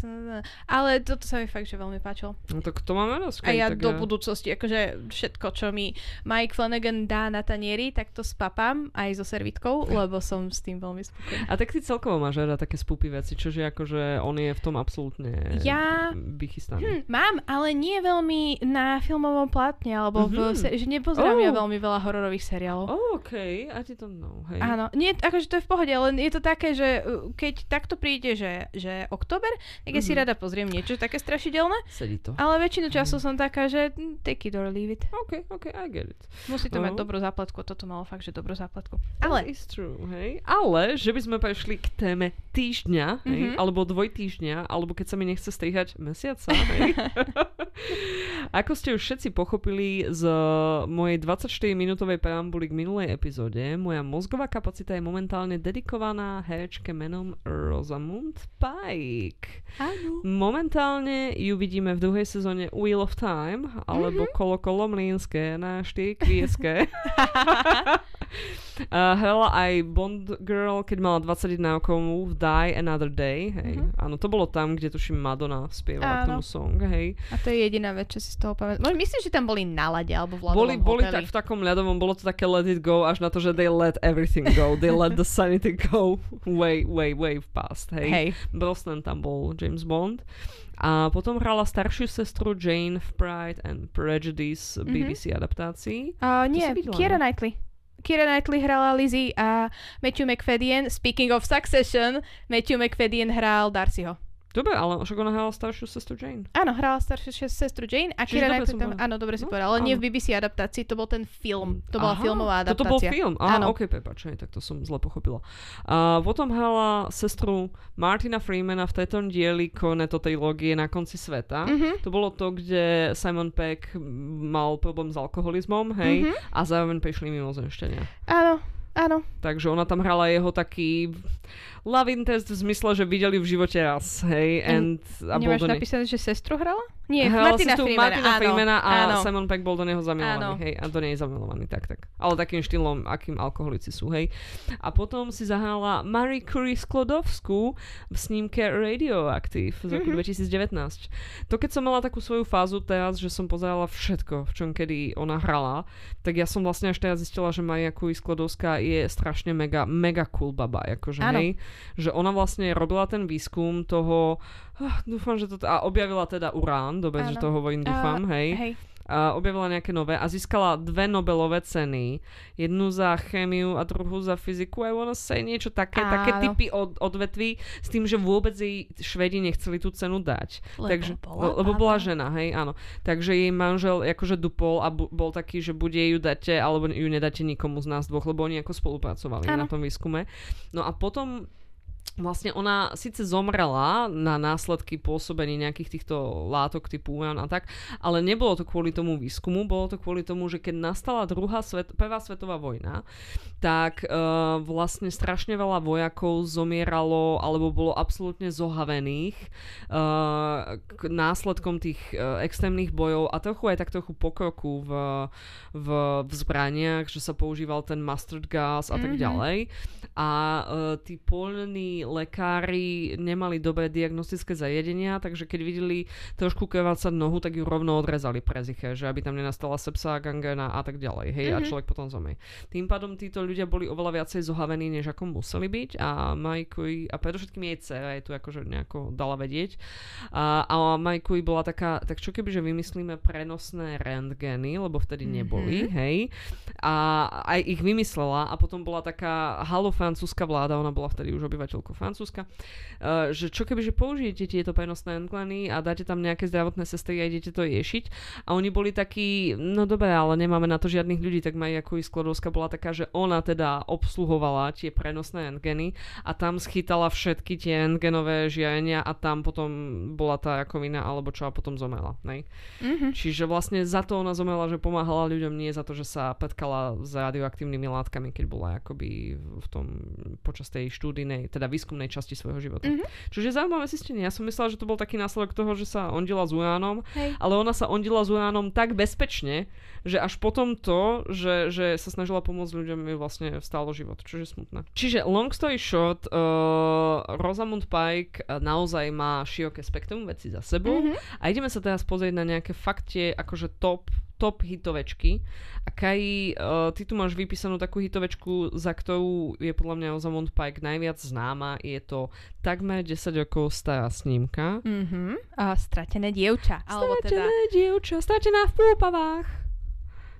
Ale toto sa mi fakt, že veľmi páčilo. No tak to máme dosť. A ja do budúcnosti, akože všetko, čo mi Mike Flanagan dá na tanieri, tak to spapám aj so servitkou, lebo som s tým veľmi spokojná. A tak ty celkovo máš rada také spúpy veci, čože akože on je v tom absolútne Ja- Hm, vychystaný. mám, ale nie veľmi na filmovom plátne, alebo v Mhm. se- že nepozerám ja Oh. veľmi veľa hororových seriálov. Oh, OK, I didn't know, hej. Áno, nie, akože to je v pohode, len je to také, že uh, keď takto prídeš že, že október, tak ja si Mhm. rada pozriem niečo také strašidelné, Sedí to. ale väčšinu času som taká, že mm, take it or leave it. OK, OK, I get it. Musí to mať No. dobrú záplatku, toto malo fakt, že dobrú záplatku. Ale is true, hej. Ale, že by sme prešli k téme týždňa, hej, Mhm. alebo dvojtýždňa, alebo keď sa mi nechce strihať mesiaca, hej. Ako ste už všetci pochopili z mojej 24-minútovej preambuly k minulej epizóde, moja mozgová kapacita je momentálne dedikovaná herečke menom Rosamund Pike. áno. Momentálne ju vidíme v druhej sezóne Wheel of Time, alebo Kolo Kolo Mlínske na 4 kvieske. Uh, hrala aj Bond Girl, keď mala 21 rokov v Die Another Day. Hej. Mhm. Áno, to bolo tam, kde tuším Madonna spievala Áno. tomu song. Hej. A to je jediná vec, čo si z toho pamätám. Myslíš, že tam boli na lade alebo v Boli, boli tak v takom ľadovom, bolo to také let it go, až na to, že they let everything go. They let the sanity go way, way, way past. Hej. Hej. Brosnan tam bol James Bond. A potom hrala staršiu sestru Jane v Pride and Prejudice. BBC adaptácii. Uh, nie, ne? Knightley. Kiera Knightley hrala Lizzie a Matthew McFadden, speaking of Succession, Matthew McFadden hral Darcyho. Dobre, ale však ona hrala staršiu sestru Jane. Áno, hrala staršiu sestru Jane a dobre Knightley tam... Áno, dobre si No, povedala, ale nie áno. v BBC adaptácii, to bol ten film. To bola Aha, filmová adaptácia. Toto bol film? Á, Áno. ok, prepač, hej, tak to som zle pochopila. A potom hrala sestru Martina Freemana v tejto dieli Cornetto trilógie na konci sveta. Mhm. To bolo to, kde Simon Peck mal problém s alkoholizmom, hej, Mhm. a zároveň prišli mimozemšťania. Áno, áno. Takže ona tam hrala jeho taký love interest v zmysle, že videli v živote raz, hej, and, a Nemáš napísané, že sestru hrala? Nie, Hrala Martina sestru Freemana. Martina áno, Freemana a áno. Simon Peck bol do neho zamilovaný, Áno. hej, a do nej zamilovaný, tak, tak. Ale takým štýlom, akým alkoholici sú, hej. A potom si zahrala Marie Curie Sklodovskú v snímke Radioactive z roku Mhm. 2019. To keď som mala takú svoju fázu teraz, že som pozerala všetko, v čom kedy ona hrala, tak ja som vlastne až teraz zistila, že Maria Curie Sklodovská je strašne mega, mega cool baba, akože, Áno. hej. Že ona vlastne robila ten výskum toho, ah, dúfam, že to, a objavila teda urán, dobre, že to hovorím, dúfam, hej. Hej. A objavila nejaké nové a získala dve Nobelové ceny. Jednu za chémiu a druhú za fyziku. I wanna say niečo také, Áno. také typy od, odvetví s tým, že vôbec jej Švedi nechceli tú cenu dať. Lebo Takže, bola le- lebo bola žena, hej, áno. Takže jej manžel akože dupol a bu- bol taký, že buď jej ju dáte, alebo ju nedáte nikomu z nás dvoch, lebo oni ako spolupracovali na Áno. tom výskume. No a potom vlastne ona síce zomrela na následky pôsobení nejakých týchto látok typu uran a tak, ale nebolo to kvôli tomu výskumu, bolo to kvôli tomu, že keď nastala druhá svet, prvá svetová vojna, tak uh, vlastne strašne veľa vojakov zomieralo alebo bolo absolútne zohavených uh, k následkom tých uh, extrémnych bojov a trochu aj tak trochu pokroku v, v, v zbraniach, že sa používal ten mustard gas a tak Mhm. ďalej. A uh, tí polní lekári nemali dobré diagnostické zariadenia, takže keď videli trošku krvácať nohu, tak ju rovno odrezali preziche, že aby tam nenastala sepsa, gangrena a tak ďalej. Hej, a Mhm. človek potom zomrie. Tým pádom títo ľudia boli oveľa viacej zohavení, než ako museli byť a Majkuj, a predovšetkým jej dcera je tu akože nejako dala vedieť. A, a Majkuj bola taká, tak čo keby, že vymyslíme prenosné rentgeny, lebo vtedy Mhm. neboli, hej. A aj ich vymyslela a potom bola taká halo francúzska vláda, ona bola vtedy už obyvateľkou Francúzska, uh, že čo keby, že použijete tieto prenosné rentgeny a dáte tam nejaké zdravotné sestry a idete to riešiť. A oni boli takí, no dobre, ale nemáme na to žiadnych ľudí, tak Maja Kuj Sklodovská bola taká, že ona teda obsluhovala tie prenosné rentgeny a tam schytala všetky tie rentgenové žiarenia a tam potom bola tá rakovina alebo čo a potom zomrela. Nej? Mhm. Čiže vlastne za to ona zomrela, že pomáhala ľuďom, nie za to, že sa petkala s radioaktívnymi látkami, keď bola akoby v tom počas tej štúdijnej, teda výskumnej časti svojho života. Mhm. Čiže zaujímavé zistenie. Ja som myslela, že to bol taký následok toho, že sa ondila s uránom, Hej. ale ona sa ondila s uránom tak bezpečne, že až potom to, že, že sa snažila pomôcť ľuďom, je vlastne vstálo život, čo je smutné. Čiže long story short, uh, Rosamund Pike uh, naozaj má široké spektrum veci za sebou Mhm. a ideme sa teraz pozrieť na nejaké faktie, akože top top hitovečky. A Kai, uh, ty tu máš vypísanú takú hitovečku, za ktorú je podľa mňa Rosamund Pike najviac známa. Je to takmer 10 rokov stará snímka. Mhm. A stratené dievča. Alebo teda... Stratené dievča, stratená v púpavách.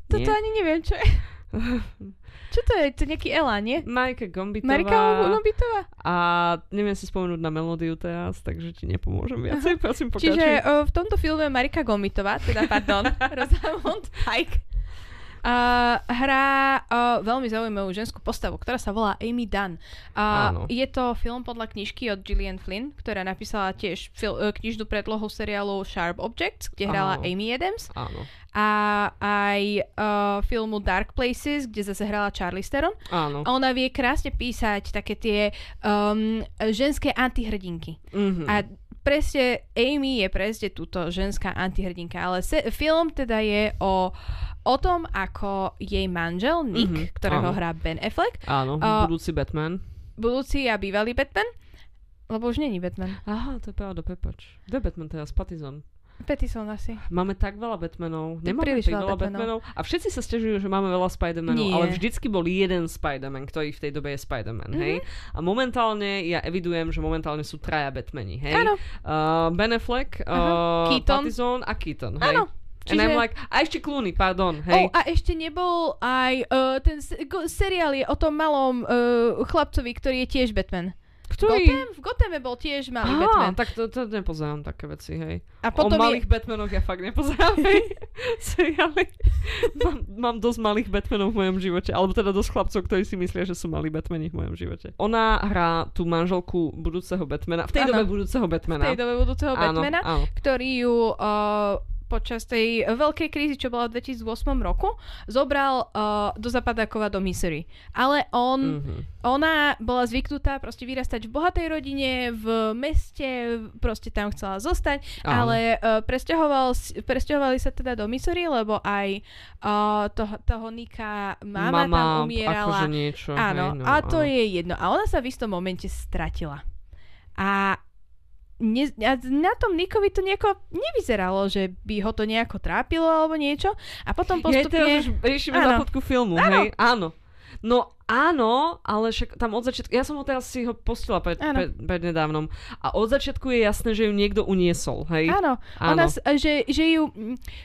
Toto Nie? ani neviem, čo je. Čo to je? To je nejaký Ela, nie? Majka Gombitová. Marika Gombitová? A neviem si spomenúť na melódiu teraz, takže ti nepomôžem viacej, prosím pokračuj. Čiže uh, v tomto filme Marika Gomitová, teda pardon, Rosamund Pike, Uh, hrá uh, veľmi zaujímavú ženskú postavu, ktorá sa volá Amy Dunn. Uh, je to film podľa knižky od Gillian Flynn, ktorá napísala tiež fil- uh, knižnú predlohu seriálu Sharp Objects, kde hrala Áno. Amy Adams. Áno. A aj uh, filmu Dark Places, kde zase hrala Charlie Theron. Áno. A ona vie krásne písať také tie um, ženské antihrdinky. Mm-hmm. A presne Amy je presne túto ženská antihrdinka, ale se- film teda je o o tom, ako jej manžel Nick, mm-hmm, ktorého áno. hrá Ben Affleck. Áno, uh, budúci Batman. Budúci a bývalý Batman. Lebo už není Batman. Aha, to je pravda, prepač. Kto je Batman teraz? Patison. Pattinson asi. Máme tak veľa Batmanov. Nemáme tak veľa Batmanov. Batmanov. A všetci sa stežujú, že máme veľa Spider-Manov, ale vždycky bol jeden Spider-Man, ktorý v tej dobe je Spider-Man, mm-hmm. hej? A momentálne ja evidujem, že momentálne sú traja Batmani, hej? Áno. Uh, ben Affleck, uh, Pattinson a Keaton, hej? Áno. Čiže... And I'm like, a ešte Clooney, pardon, hej. Oh, a ešte nebol aj, uh, ten seriál je o tom malom uh, chlapcovi, ktorý je tiež Batman. Ktorý? Gotham? V Gothame bol tiež malý Aha, Batman. tak to, to nepozerám také veci, hej. A potom o malých je... Batmanoch ja fakt nepozerám, hej. Seriály. mám, mám dosť malých Batmanov v mojom živote, alebo teda dosť chlapcov, ktorí si myslia, že sú malí Batmani v mojom živote. Ona hrá tú manželku budúceho Batmana, v tej ano. dobe budúceho Batmana. V tej dobe budúceho Batmana, áno, áno. ktorý ju uh, počas tej veľkej krízy, čo bola v 2008 roku, zobral uh, do Zapadákova do Missouri. Ale on, mm-hmm. ona bola zvyknutá proste vyrastať v bohatej rodine, v meste, proste tam chcela zostať, Áno. ale uh, presťahovali sa teda do Missouri, lebo aj uh, toho, toho Nika mama, mama tam umierala. Akože niečo, áno, hej, no, a to áno. je jedno. A ona sa v istom momente stratila. A ne, na tom Nikovi to nejako nevyzeralo, že by ho to nejako trápilo alebo niečo. A potom postupne... Je, teraz už riešime na filmu, áno. hej? Áno. No Áno, ale však tam od začiatku, ja som ho teraz si ho postila pred, pred, pred nedávnom a od začiatku je jasné, že ju niekto uniesol, hej? Áno, Áno. Ona, že, že ju,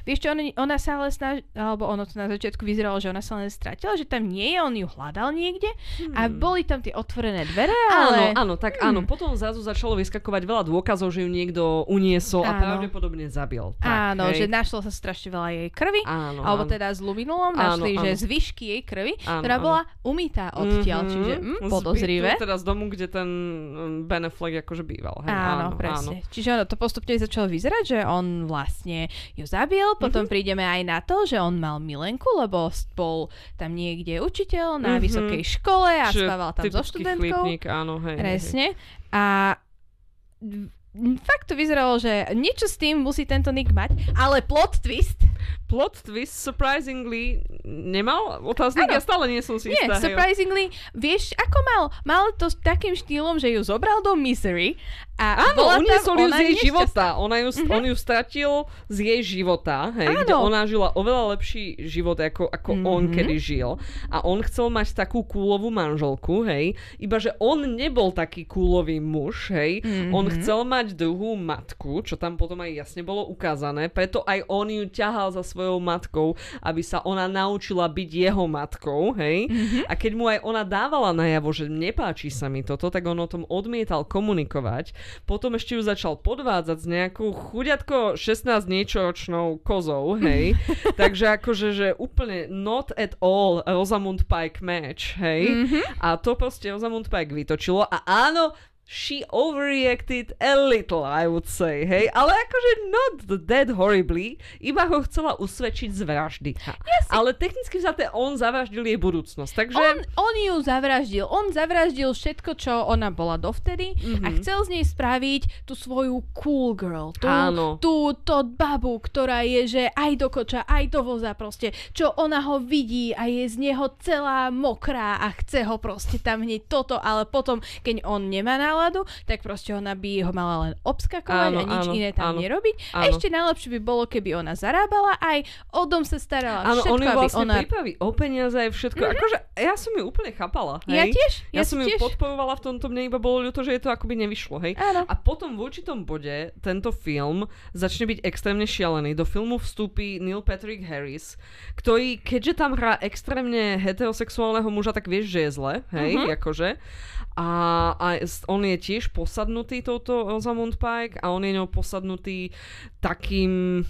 vieš čo, ona, ona sa ale snaž, alebo ono to na začiatku vyzeralo, že ona sa len stratila, že tam nie je, on ju hľadal niekde hmm. a boli tam tie otvorené dvere, ale... Áno, áno, tak hmm. áno, potom zrazu začalo vyskakovať veľa dôkazov, že ju niekto uniesol áno. a pravdepodobne zabil. Tak, áno, hej? že našlo sa strašne veľa jej krvi, áno, alebo áno. teda s luminulom našli, áno, že áno. zvyšky jej krvi, áno, ktorá áno. bola umytá odlietá odtiaľ, mm-hmm. čiže mm, podozrivé. Z, teda z domu, kde ten mm, Ben Affleck akože býval. Hej? Áno, áno, presne. Áno. Čiže ono to postupne začalo vyzerať, že on vlastne ju zabil, potom mm-hmm. prídeme aj na to, že on mal milenku, lebo bol tam niekde učiteľ na mm-hmm. vysokej škole a Čiže spával tam so študentkou. Chlípnik, áno, hej, presne. Hej. A fakt to vyzeralo, že niečo s tým musí tento Nick mať, ale plot twist. Plot twist, surprisingly, nemal otáznik? Ja stále nie som si Nie, istá. surprisingly, vieš, ako mal? Mal to s takým štýlom, že ju zobral do Misery a Áno, bola uniesol ju z jej života. Ona ju, mm-hmm. On ju stratil z jej života, hej, Áno. kde ona žila oveľa lepší život, ako, ako mm-hmm. on kedy žil. A on chcel mať takú kúlovú manželku, hej, iba že on nebol taký kúlový muž, hej. Mm-hmm. On chcel mať druhú matku, čo tam potom aj jasne bolo ukázané, preto aj on ju ťahal za svojou matkou, aby sa ona naučila byť jeho matkou, hej. Mm-hmm. A keď mu aj ona dávala najavo, že nepáči sa mi toto, tak on o tom odmietal komunikovať. Potom ešte ju začal podvádzať s nejakou chuďatko 16 niečoročnou kozou, hej. Takže akože, že úplne not at all Rosamund Pike match, hej. Mm-hmm. A to proste Rosamund Pike vytočilo a áno, she overreacted a little, I would say, hej, ale akože not that horribly, iba ho chcela usvedčiť z vraždy. Yes. Ale technicky vzaté on zavraždil jej budúcnosť, takže... On, on ju zavraždil, on zavraždil všetko, čo ona bola dovtedy mm-hmm. a chcel z nej spraviť tú svoju cool girl, tú, Áno. tú to babu, ktorá je, že aj do koča, aj do voza proste, čo ona ho vidí a je z neho celá mokrá a chce ho proste tam hneď toto, ale potom, keď on nemá na náladu, tak proste ona by ho mala len obskakovať Áno, a nič áno, iné tam áno, nerobiť. A áno. ešte najlepšie by bolo, keby ona zarábala aj o dom sa starala, Áno, všetko, on ju vlastne ona... pripraví o peniaze aj všetko. Mm-hmm. Akože ja som ju úplne chápala, hej? Ja tiež, ja, Ja, som ju tiež. podporovala v tomto, mne iba bolo ľúto, že je to akoby nevyšlo, hej? Áno. A potom v určitom bode tento film začne byť extrémne šialený. Do filmu vstúpi Neil Patrick Harris, ktorý, keďže tam hrá extrémne heterosexuálneho muža, tak vieš, že je zle, hej, Mhm. akože. A, a on je tiež posadnutý touto Rosamund Pike a on je ňou posadnutý takým...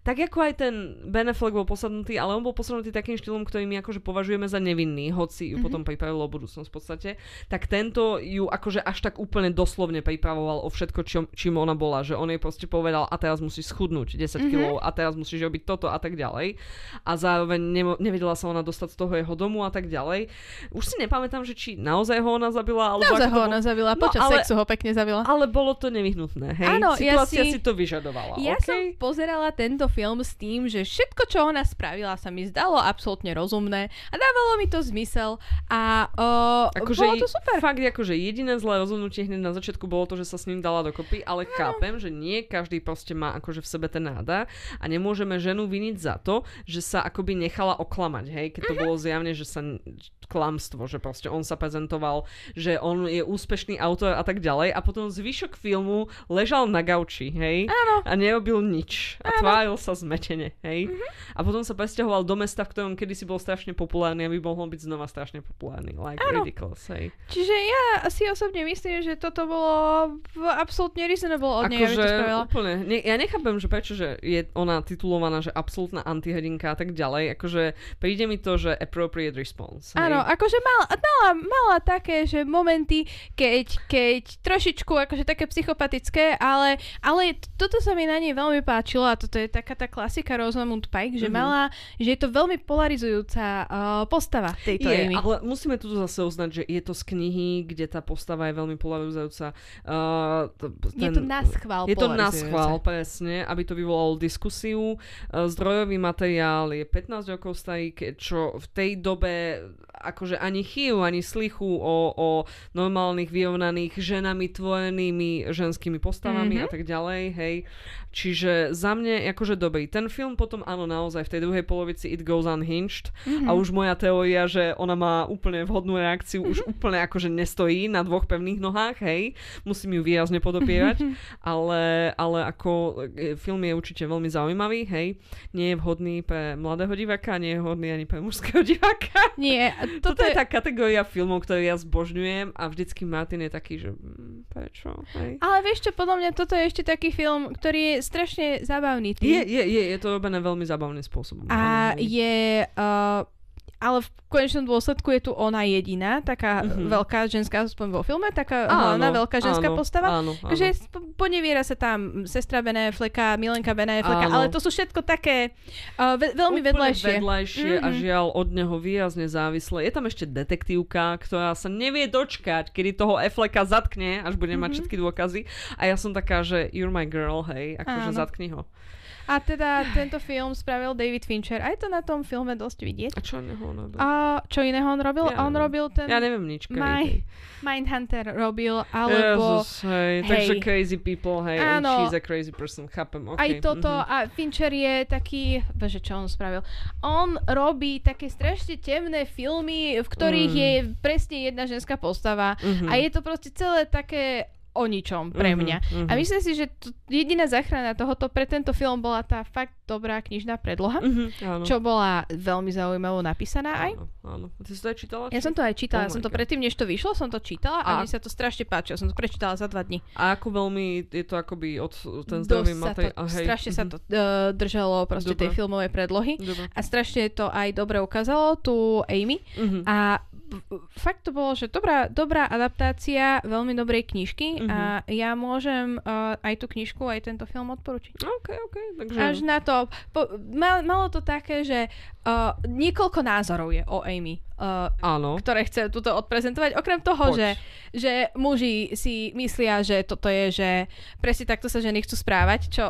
Tak ako aj ten Ben Affleck bol posadnutý, ale on bol posadnutý takým štýlom, ktorý my akože považujeme za nevinný, hoci ju Mhm. potom pripravilo budúcnosť v podstate, tak tento ju akože až tak úplne doslovne pripravoval o všetko, čím, čím ona bola, že on jej proste povedal a teraz musíš schudnúť 10 Mhm. kg a teraz musíš robiť toto a tak ďalej. A zároveň nemo- nevedela sa ona dostať z toho jeho domu a tak ďalej. Už si nepamätám, že či naozaj ho ona zabila, alebo Naozaj ho bolo- ona zabila, No, počas ale- sexu ho pekne zabila. ale bolo to nevyhnutné, hej? Áno, ja Situácia si- si... to vyžadovala, Ja okay? som pozerala tento film s tým, že všetko, čo ona spravila, sa mi zdalo absolútne rozumné a dávalo mi to zmysel a uh, Akože bolo to super. Fakt, akože jediné zlé rozhodnutie hneď na začiatku bolo to, že sa s ním dala dokopy, ale chápem, že nie každý proste má akože v sebe ten nádar a nemôžeme ženu viniť za to, že sa akoby nechala oklamať, hej, keď to bolo zjavne, že sa klamstvo, že proste on sa prezentoval, že on je úspešný autor a tak ďalej a potom zvyšok filmu ležal na gauči, hej, Áno. a nerobil nič a tváril sa zmetene, hej. A potom sa presťahoval do mesta, v ktorom kedysi bol strašne populárny, aby mohol byť znova strašne populárny. Like Áno. ridiculous, hej. Čiže ja si osobne myslím, že toto bolo absolútne reasonable od nej, aby to Akože spravila. úplne, ne, ja nechápem, že prečo, že je ona titulovaná, že absolútna antihrdinka a tak ďalej, akože príde mi to, že appropriate response. Áno, akože mala, mala, mala také, že momenty, keď, keď trošičku akože také psychopatické, ale, ale toto sa mi na nej veľmi páčilo a toto je taká tá klasika Rosamund Pike, že Mhm. mala, že je to veľmi polarizujúca uh, postava tejto je, Amy. ale musíme tu zase uznať, že je to z knihy, kde tá postava je veľmi polarizujúca. Uh, t- Je to na schvál Je to na schvál, presne, aby to vyvolalo diskusiu. Uh, Zdrojový materiál je 15 rokov starý, čo v tej dobe akože ani chýru, ani slichu o, o normálnych, vyrovnaných, ženami tvorenými ženskými postavami Mhm. a tak ďalej, hej. Čiže za mne akože dobrý. Ten film potom áno, naozaj v tej druhej polovici It Goes Unhinged Mhm. a už moja teória, že ona má úplne vhodnú reakciu, už Mhm. úplne akože nestojí na dvoch pevných nohách, hej. Musím ju výrazne podopierať, ale, ale ako e, film je určite veľmi zaujímavý, hej. Nie je vhodný pre mladého diváka, nie je vhodný ani pre mužského diváka. Nie, Toto, toto je tá kategória filmov, ktoré ja zbožňujem a vždycky Martin je taký, že mm, prečo, hej. Ale vieš čo, podľa mňa toto je ešte taký film, ktorý je strašne zábavný. Tým. Je, je, je, je to robené veľmi zábavným spôsobom. A áno, je... Uh, ale v konečnom dôsledku je tu ona jediná, taká Mhm. veľká ženská, aspoň vo filme, taká Áno, hlavná veľká ženská áno, postava. Áno, áno. Takže poneviera sa tam sestra Benefleka, Milenka Benefleka, Áno. ale to sú všetko také uh, ve- veľmi Úplne vedľajšie. vedľajšie a Mhm. žiaľ od neho výrazne závislé. Je tam ešte detektívka, ktorá sa nevie dočkať, kedy toho Afflecka zatkne, až bude mať Mhm. všetky dôkazy. A ja som taká, že you're my girl, hej, akože zatkni ho. A teda tento film spravil David Fincher. Aj to na tom filme dosť vidieť. A čo neho on robil? A čo iného on robil? Ja on robil ten... Ja neviem nič. Maj- Mindhunter robil, alebo... Jezus, hej, Hej. takže crazy people, hej, and Áno. she's a crazy person, chápem, okay. Aj toto mhm. a Fincher je taký, bože, čo on spravil? On robí také strašne temné filmy, v ktorých Mm. je presne jedna ženská postava Mhm. a je to proste celé také o ničom pre Mhm, mňa. mhm. A myslím si, že t- jediná záchrana tohoto pre tento film bola tá fakt dobrá knižná predloha, Mhm, áno. čo bola veľmi zaujímavo napísaná aj. Áno, áno. Ty si to aj čítala? Ja či? som to aj čítala, Oh ja som to predtým, než to vyšlo, som to čítala a, A- mne sa to strašne páčilo. Som to prečítala za dva dní. A ako veľmi je to akoby od ten zdravý sa to, matej... a hej, strašne sa mhm. to uh, držalo proste tej Dobre. filmovej predlohy. Dobre. A strašne to aj dobre ukázalo tu Amy. Mhm. A fakt to bolo, že dobrá, dobrá adaptácia veľmi dobrej knižky Mhm. a ja môžem uh, aj tú knižku, aj tento film odporučiť. OK, OK, takže... Až na to, po, mal, malo to také, že uh, niekoľko názorov je o Amy, uh, Áno. ktoré chce tuto odprezentovať. Okrem toho, Poď. že, že muži si myslia, že toto je, že presne takto sa ženy chcú správať, čo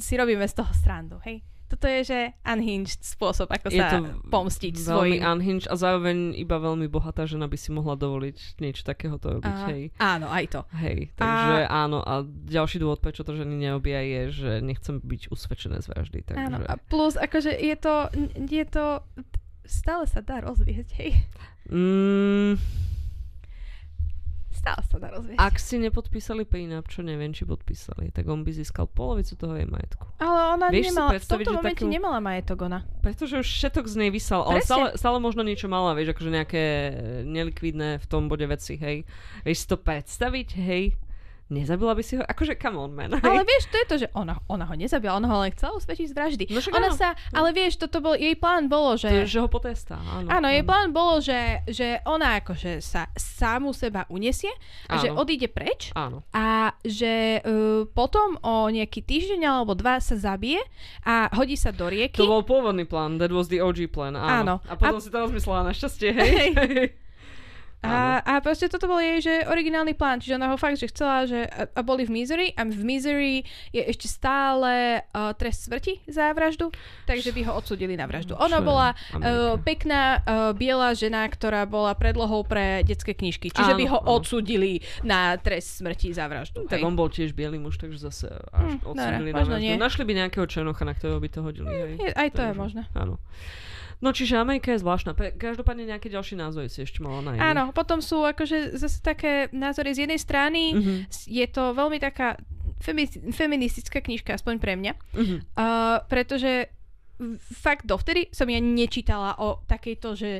si robíme z toho srandu, hej? Toto je, že unhinged spôsob, ako Je sa to pomstiť Veľmi svojim. unhinged a zároveň iba veľmi bohatá žena by si mohla dovoliť niečo takéhoto robiť, A- hej. Áno, aj to. Hej, takže áno. A ďalší dôvod, prečo to ženy neobia, je, že nechcem byť usvedčené z vraždy. Takže... Áno, a plus, akože je to, je to, stále sa dá rozvieť, hej. Mm, Stále sa dá rozvieť. ak si nepodpísali prenup, čo neviem, či podpísali, tak on by získal polovicu toho jej majetku. Ale ona Vieš nemala, v tomto momente takú- nemala majetok ona. Pretože už všetok z nej vysal, ale stále, stále možno niečo mala, vieš, akože nejaké nelikvidné v tom bode veci, hej. Vieš si to predstaviť, hej? Nezabila by si ho? Akože, come on, man. Hej? Ale vieš, to je to, že ona, ona ho nezabila, ona ho len chcela usvedčiť z vraždy. No ona áno. sa, ale vieš, toto bol, jej plán bolo, že... To že ho potestá, áno. Áno, jej plán bolo, že, že ona akože sa samu seba unesie a že Áno. odíde preč Áno. a že uh, potom o nejaký týždeň alebo dva sa zabije a hodí sa do rieky. To bol pôvodný plán, that was the OG plan, Áno. áno. A potom A- si to rozmyslela našťastie, hej. A, a proste toto bol jej, že originálny plán, čiže ona ho fakt, že chcela, že a, a boli v Misery a v Misery je ešte stále uh, trest smrti za vraždu, takže by ho odsudili na vraždu. Ona je bola uh, pekná uh, biela žena, ktorá bola predlohou pre detské knižky, čiže Áno, by ho áno. odsudili na trest smrti za vraždu. Tak hej. on bol tiež biely muž, takže zase až Hm, odsúdili dobre, na vraždu. nie. Našli by nejakého černocha, na ktorého by to hodili, hej. Je, aj to je Takže, možné. Áno. No čiže Amerika je zvláštna. Pre, každopádne nejaké ďalšie názory si ešte mala na iný. Áno, potom sú akože zase také názory z jednej strany, Mhm. s- je to veľmi taká femi- feministická knižka, aspoň pre mňa. Mhm. Uh, pretože fakt dovtedy som ja nečítala o takejto, že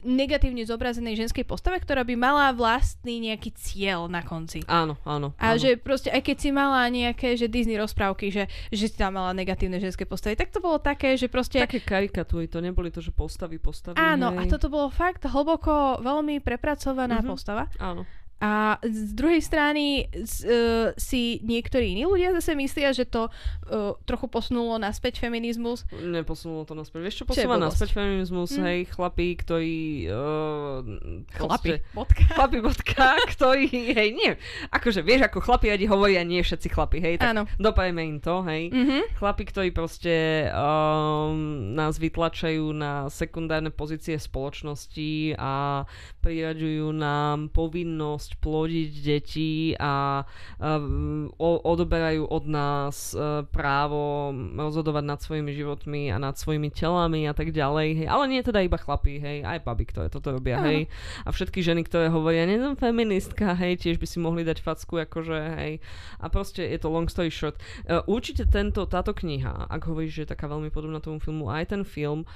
negatívne zobrazenej ženskej postave, ktorá by mala vlastný nejaký cieľ na konci. Áno, áno. A áno. že proste, aj keď si mala nejaké, že Disney rozprávky, že, že si tam mala negatívne ženské postavy, tak to bolo také, že proste... Také karikatúry, to neboli to, že postavy, postavy. Áno, a hej. toto bolo fakt hlboko veľmi prepracovaná Mhm. postava. Áno. A z druhej strany z, uh, si niektorí iní ľudia zase myslia, že to uh, trochu posunulo naspäť feminizmus. Neposunulo to naspäť. Vieš čo posúva naspäť feminizmus? Mm. Hej, chlapí, ktorí... Uh, Chlapi. Bodka. Chlapi, bodka, ktorí, hej, nie. Akože, vieš, ako chlapi radi hovoria, nie všetci chlapi, hej, tak Áno. dopajme im to, hej. Mhm. Chlapi, ktorí proste um, nás vytlačajú na sekundárne pozície spoločnosti a priraďujú nám povinnosť plodiť deti a o, odoberajú od nás uh, právo rozhodovať nad svojimi životmi a nad svojimi telami a tak ďalej. Hej. Ale nie teda iba chlapí, hej, aj baby, ktoré toto robia, Áno. hej. A všetky ženy, ktoré hovoria, nie som feministka, hej, tiež by si mohli dať facku, akože, hej. A proste je to long story short. Uh, určite tento, táto kniha, ak hovoríš, že je taká veľmi podobná tomu filmu, aj ten film,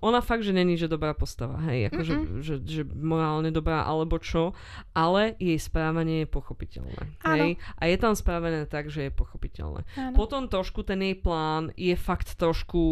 ona fakt, že není, že dobrá postava, hej, akože, že, že morálne dobrá alebo čo, ale jej správanie je pochopiteľné, hej, a je tam správené tak, že je pochopiteľné. Áno. Potom trošku ten jej plán je fakt trošku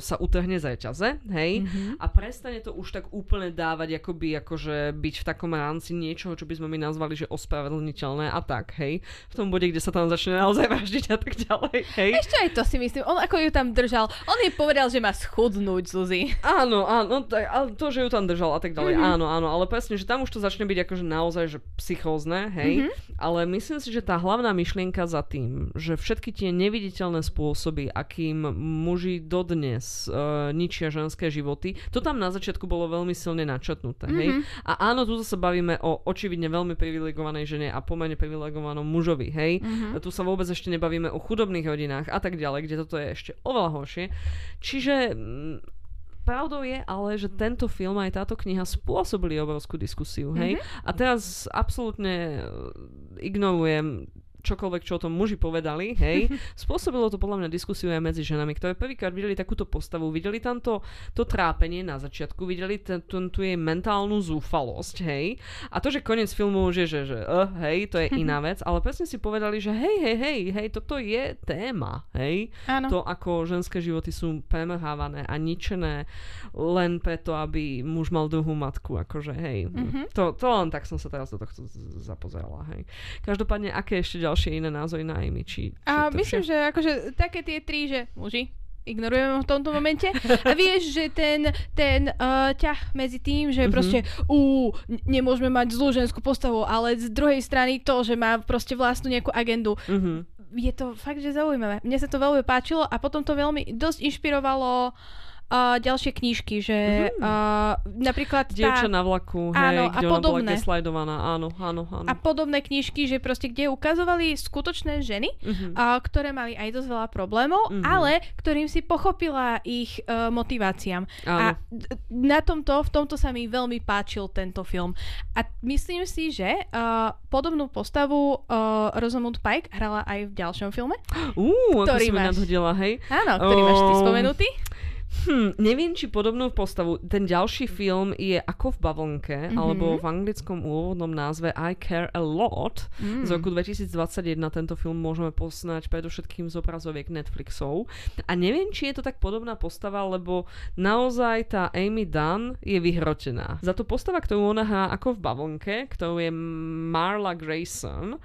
sa utrhne z reťaze, hej, Mhm. a prestane to už tak úplne dávať, akoby akože byť v takom rámci niečoho, čo by sme my nazvali, že ospravedlniteľné a tak, hej, v tom bode, kde sa tam začne naozaj vraždiť a tak ďalej, hej. Ešte aj to si myslím. On ako ju tam držal, on jej povedal, že má schudnúť, Zuzi. Áno, áno, tak, ale to, že ju tam držal a tak ďalej, Mhm. mm-hmm. áno, áno, ale presne, že tam už to začne byť akože naozaj, že psychózne, hej, Mhm. ale myslím si, že tá hlavná myšlienka za tým, že všetky tie neviditeľné spôsoby, akým muži dodnes uh, ničia ženské životy, to tam na začiatku bolo veľmi silne načetnuté, hej, Mhm. a áno, tu sa bavíme o očividne veľmi privilegovanej žene a pomerne privilegovanom mužovi, hej, Mhm. tu sa vôbec ešte nebavíme o chudobných rodinách a tak ďalej, kde toto je ešte oveľa horšie. Čiže mm, pravdou je ale, že tento film aj táto kniha spôsobili obrovskú diskusiu, hej? A teraz absolútne e, ignorujem čokoľvek, čo o tom muži povedali, hej, spôsobilo to podľa mňa diskusiu aj medzi ženami, ktoré prvýkrát videli takúto postavu, videli tam to, to trápenie na začiatku, videli ten, ten, tú jej mentálnu zúfalosť, hej, a to, že koniec filmu už je, že, že uh, hej, to je iná vec, ale presne si povedali, že hej, hej, hej, hej, toto je téma, hej, Áno. to, ako ženské životy sú premrhávané a ničené len preto, aby muž mal druhú matku, akože hej, Mhm. to, to len tak som sa teraz do tohto zapozerala, hej. Každopádne, aké ešte ďalšie iné názory na Amy? Či, či A myslím, vše? že akože také tie tri, že muži, ignorujeme ho v tomto momente. A vieš, že ten, ten uh, ťah medzi tým, že Mhm. proste ú, nemôžeme mať zlú ženskú postavu, ale z druhej strany to, že má proste vlastnú nejakú agendu. Mhm. je to fakt, že zaujímavé. Mne sa to veľmi páčilo a potom to veľmi dosť inšpirovalo uh, ďalšie knížky, že uh, napríklad tá... Dievča na vlaku, hej, áno, kde a podobné. ona áno, áno, áno. A podobné knížky, že proste kde ukazovali skutočné ženy, mm-hmm. uh, ktoré mali aj dosť veľa problémov, mm-hmm. ale ktorým si pochopila ich uh, motiváciám. Áno. A na tomto, v tomto sa mi veľmi páčil tento film. A myslím si, že uh, podobnú postavu uh, Rosamund Pike hrala aj v ďalšom filme. Uú, ako si máš... nadhodila, hej? Áno, ktorý oh. máš ty spomenutý. Hm, neviem, či podobnú postavu. Ten ďalší film je Ako v bavlnke, mm-hmm. alebo v anglickom úvodnom názve I Care a Lot mm. z roku 2021. Tento film môžeme poznať predovšetkým z obrazoviek Netflixov. A neviem, či je to tak podobná postava, lebo naozaj tá Amy Dunn je vyhrotená. Za tú postava, ktorú ona hrá ako v bavlnke, ktorú je Marla Grayson,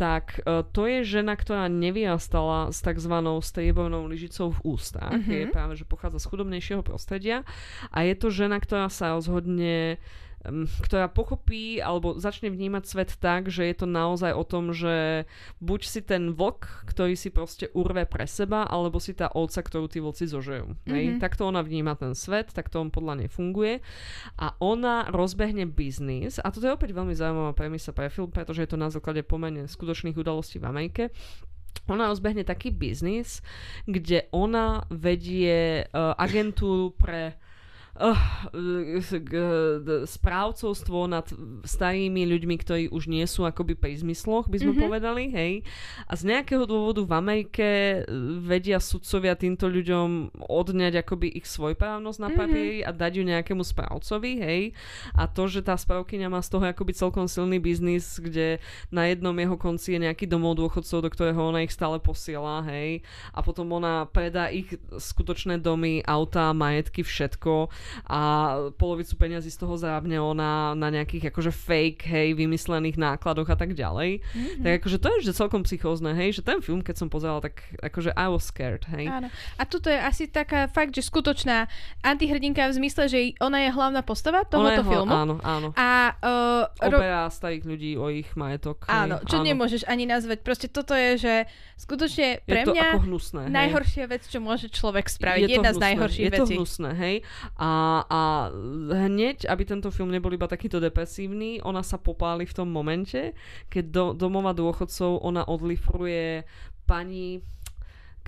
tak uh, to je žena, ktorá nevyrastala s tzv. striebornou lyžicou v ústach. Mm-hmm. Je práve, že pochádza z chudobnejšieho prostredia a je to žena, ktorá sa rozhodne ktorá pochopí alebo začne vnímať svet tak, že je to naozaj o tom, že buď si ten vlk, ktorý si proste urve pre seba, alebo si tá ovca, ktorú tí vlci zožejú. Mm-hmm. Takto ona vníma ten svet, takto on podľa nej funguje a ona rozbehne biznis a toto je opäť veľmi zaujímavá premisa pre film, pretože je to na základe pomene skutočných udalostí v Amerike ona rozbehne taký biznis, kde ona vedie uh, agentúru pre uh, správcovstvo nad starými ľuďmi, ktorí už nie sú akoby pri zmysloch, by sme mm-hmm. povedali, hej. A z nejakého dôvodu v Amerike eh, vedia sudcovia týmto ľuďom odňať akoby ich svojprávnosť na mhm. papieri mm-hmm. a dať ju nejakému správcovi, hej. A to, že tá správkyňa má z toho akoby celkom silný biznis, kde na jednom jeho konci je nejaký domov dôchodcov, do ktorého ona ich stále posiela, hej. A potom ona predá ich skutočné domy, autá, majetky, všetko a polovicu peňazí z toho závne ona na nejakých akože fake, hej, vymyslených nákladoch a tak ďalej. Mm-hmm. Tak akože to je že celkom psychózne, hej, že ten film, keď som pozerala, tak akože I was scared, hej. Áno. A toto je asi taká fakt, že skutočná antihrdinka v zmysle, že ona je hlavná postava tohoto filmu. Áno, áno. A uh, Oberá ro- starých ľudí o ich majetok. Áno, čo áno. nemôžeš ani nazvať. Proste toto je, že skutočne pre je to mňa ako hnusné, hej. najhoršia vec, čo môže človek spraviť. Je Jedna hnusné, z najhorších je vecí. Je to hnusné, hej. A a, hneď, aby tento film nebol iba takýto depresívny, ona sa popáli v tom momente, keď do, domova dôchodcov ona odlifruje pani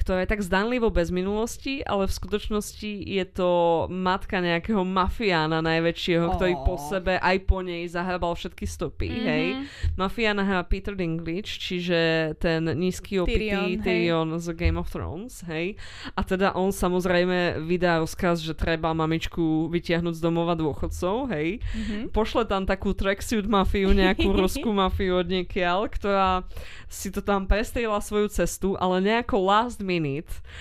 ktorá je tak zdanlivo bez minulosti, ale v skutočnosti je to matka nejakého mafiána najväčšieho, oh. ktorý po sebe aj po nej zahrabal všetky stopy, mm-hmm. hej. Mafiána hrá Peter Dinklage, čiže ten nízky opitý Tyrion, Tyrion z Game of Thrones, hej. A teda on samozrejme vydá rozkaz, že treba mamičku vytiahnuť z domova dôchodcov, hej. Mm-hmm. Pošle tam takú tracksuit mafiu, nejakú ruskú mafiu od niekiaľ, ktorá si to tam prestrela svoju cestu, ale nejako last minute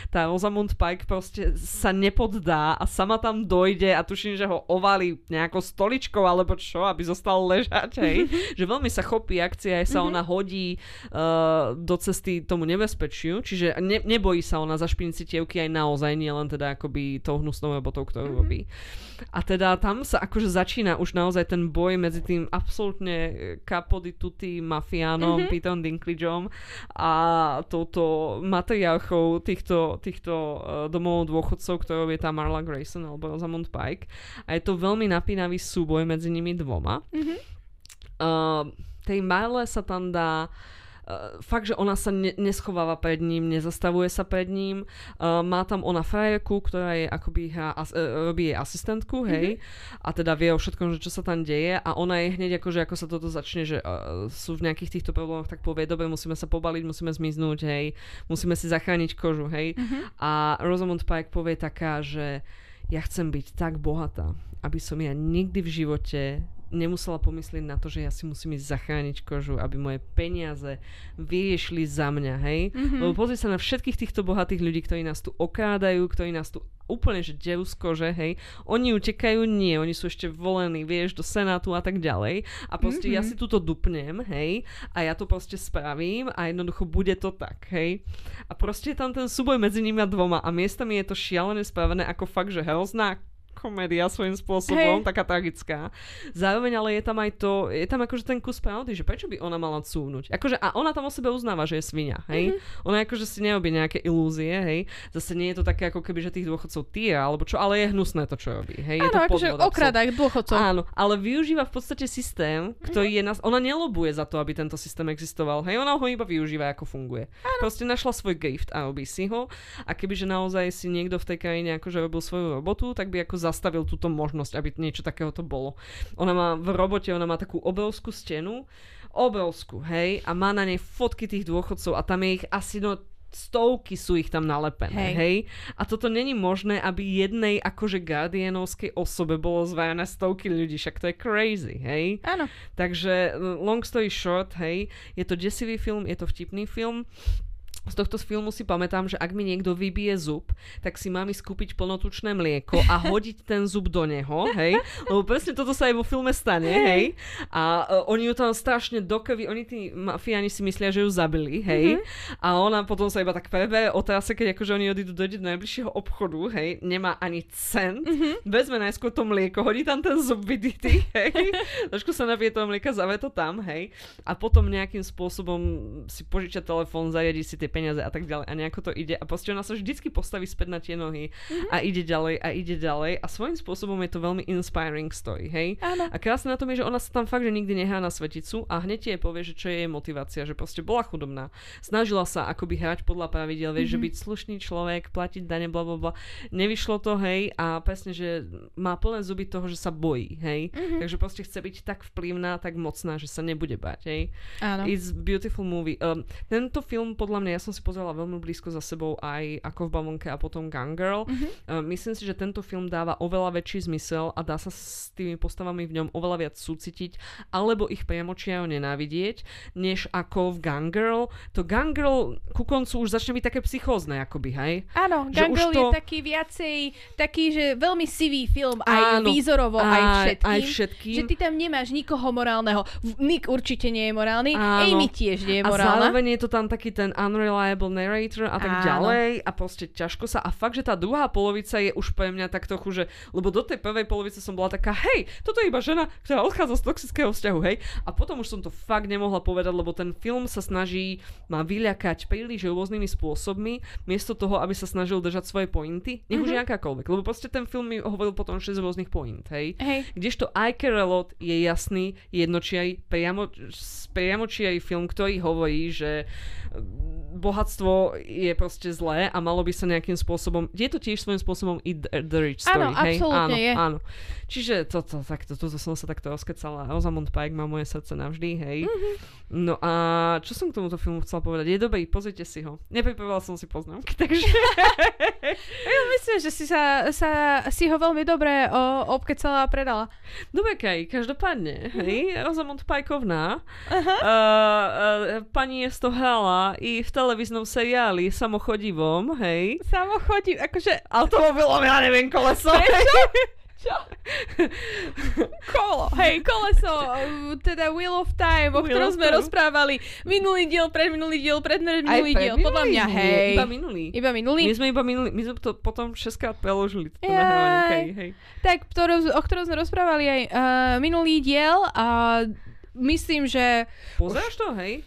tá Rosamund Pike proste sa nepoddá a sama tam dojde a tuším, že ho ovali nejakou stoličkou alebo čo, aby zostal ležať, hej. že veľmi sa chopí akcia, aj sa mm-hmm. ona hodí uh, do cesty tomu nebezpečiu, čiže ne, nebojí sa ona zašpiniť si tievky aj naozaj, nie len teda akoby tou hnusnou robotou, ktorú mm-hmm. A teda tam sa akože začína už naozaj ten boj medzi tým absolútne kapody tuty mafiánom, mm-hmm. Peterom Dinklageom a touto autorkou týchto, týchto uh, domov dôchodcov, ktorou je tá Marla Grayson alebo Rosamund Pike. A je to veľmi napínavý súboj medzi nimi dvoma. Mm-hmm. Uh, tej Marle sa tam dá uh, fakt, že ona sa ne, neschováva pred ním, nezastavuje sa pred ním. Uh, má tam ona frajerku, ktorá je akoby hra, as, uh, robí jej asistentku, hej, mm-hmm. a teda vie o všetkom, že čo sa tam deje a ona je hneď akože ako sa toto začne, že uh, sú v nejakých týchto problémoch, tak povie, dobre, musíme sa pobaliť, musíme zmiznúť, hej, musíme si zachrániť kožu, hej. Mm-hmm. A Rosamund Pike povie taká, že ja chcem byť tak bohatá, aby som ja nikdy v živote nemusela pomyslieť na to, že ja si musím ísť zachrániť kožu, aby moje peniaze vyriešili za mňa, hej? Mm-hmm. Lebo pozri sa na všetkých týchto bohatých ľudí, ktorí nás tu okrádajú, ktorí nás tu úplne, že derú z kože, hej. Oni utekajú, nie, oni sú ešte volení, vieš, do Senátu a tak ďalej. A proste mm-hmm. ja si túto dupnem, hej, a ja to proste spravím a jednoducho bude to tak, hej. A proste je tam ten súboj medzi nimi a dvoma a miestami je to šialené spravené ako fakt, že hrozná komédia svojím spôsobom, Hej. taká tragická. Zároveň ale je tam aj to, je tam akože ten kus pravdy, že prečo by ona mala cúvnuť. Akože, a ona tam o sebe uznáva, že je svinia, hej. Mm-hmm. Ona akože si nerobí nejaké ilúzie, hej. Zase nie je to také ako keby, že tých dôchodcov týra, alebo čo, ale je hnusné to, čo robí, hej. Je to Áno, akože absolútne. okrada dôchodcov. Áno, ale využíva v podstate systém, ktorý je nás... Ona nelobuje za to, aby tento systém existoval. Hej, ona ho iba využíva, ako funguje. Áno. Proste našla svoj gift a robí si ho. A kebyže naozaj si niekto v tej krajine akože robil svoju robotu, tak by ako zastavil túto možnosť, aby niečo takéhoto bolo. Ona má v robote, ona má takú obrovskú stenu, obrovskú, hej, a má na nej fotky tých dôchodcov a tam je ich asi no stovky sú ich tam nalepené, hej. Hej. A toto není možné, aby jednej akože Guardianovskej osobe bolo zvajané stovky ľudí, však to je crazy, hej. Áno. Takže long story short, hej, je to desivý film, je to vtipný film. Z tohto filmu si pamätám, že ak mi niekto vybije zub, tak si mám ísť kúpiť plnotučné mlieko a hodiť ten zub do neho, hej, lebo presne toto sa aj vo filme stane, hej. A uh, oni ju tam strašne dokrvi, oni tí mafiáni si myslia, že ju zabili, hej. Mm-hmm. A ona potom sa iba tak prebere o trase, keď akože oni odídu do najbližšieho obchodu, hej, nemá ani cent, mm-hmm. vezme najskôr to mlieko, hodí tam ten zub vydýty, hej, trošku sa napije toho mlieka, zavie to tam, hej, a potom nejakým spôsobom si požiča telefón, zariadi si tie peniaze a tak ďalej a nejako to ide a proste ona sa vždycky postaví späť na tie nohy mm-hmm. a ide ďalej a ide ďalej a svojím spôsobom je to veľmi inspiring story, hej. Áno. A krásne na tom je, že ona sa tam fakt, že nikdy nehá na sveticu a hneď jej povie, že čo je jej motivácia, že proste bola chudobná. Snažila sa akoby hrať podľa pravidel, vieš, mm-hmm. že byť slušný človek, platiť dane, bla bla bla. Nevyšlo to, hej, a presne, že má plné zuby toho, že sa bojí, hej. Mm-hmm. Takže proste chce byť tak vplyvná, tak mocná, že sa nebude bať, hej. Áno. It's beautiful movie. Um, tento film, podľa mňa, ja som si pozrela veľmi blízko za sebou aj ako v Bavlnke a potom Gun Girl. Mhm. Uh, myslím si, že tento film dáva oveľa väčší zmysel a dá sa s tými postavami v ňom oveľa viac súcitiť alebo ich priamočiajo nenávidieť, než ako v Gun Girl. To Gun Girl ku koncu už začne byť také psychózne, akoby, hej? Áno, Že Gun Girl to- je taký viacej, taký, že veľmi sivý film, aj Áno. výzorovo, aj všetkým. Aj všetkým. Že ty tam nemáš nikoho morálneho. Nick určite nie je morálny, Áno. Amy tiež nie je A morálna. zároveň je to tam taký ten unreliable narrator a tak Áno. ďalej a proste ťažko sa. A fakt, že tá druhá polovica je už pre mňa tak trochu, že, lebo do tej prvej polovice som bola taká, hej, toto je iba žena, ktorá odchádza z toxického vzťahu, hej. A potom už som to fakt nemohla povedať, lebo ten film sa snaží ma vyľakať príliš rôznymi spôsobmi, miesto toho, aby sa snažil držať svoje pointy, nech už je akákoľvek. Lebo proste ten film mi hovoril potom 6 rôznych point, hej. Hej. Kdežto I Care A Lot je jasný, jednočiaj, priamo, priamočiaj film, ktorý hovorí, že bohatstvo je proste zlé a malo by sa nejakým spôsobom... Je to tiež svojím spôsobom i the, the rich story, Áno, hej? áno, je. áno. Čiže toto, takto, toto som sa takto rozkecala. Rosamund Pike má moje srdce navždy, hej. Mhm. No a čo som k tomuto filmu chcela povedať? Je dobrý, pozrite si ho. Nepripravila som si poznámky, takže... Ja myslím, že si sa, sa si ho veľmi dobre o, obkecala a predala. Dobre, Kaj, každopádne, hej, Rosamund Pajkovná, Aha. uh, uh, pani je to i v televíznom seriáli Samochodivom, hej. Samo chodí, akože... Automobilom, ja neviem, koleso. Čo? Kolo, hej, koleso, teda Wheel of Time, o Wheel ktorom sme Time. rozprávali minulý diel, predminulý diel, predminulý Aj diel, podľa mňa, hej. Iba minulý. Iba minulý? My sme iba minulý, my sme to potom 6 krát preložili, nahrávanie, Kaj, hej. Tak, ktorú, o ktorom sme rozprávali aj uh, minulý diel a myslím, že... Pozeráš to, hej?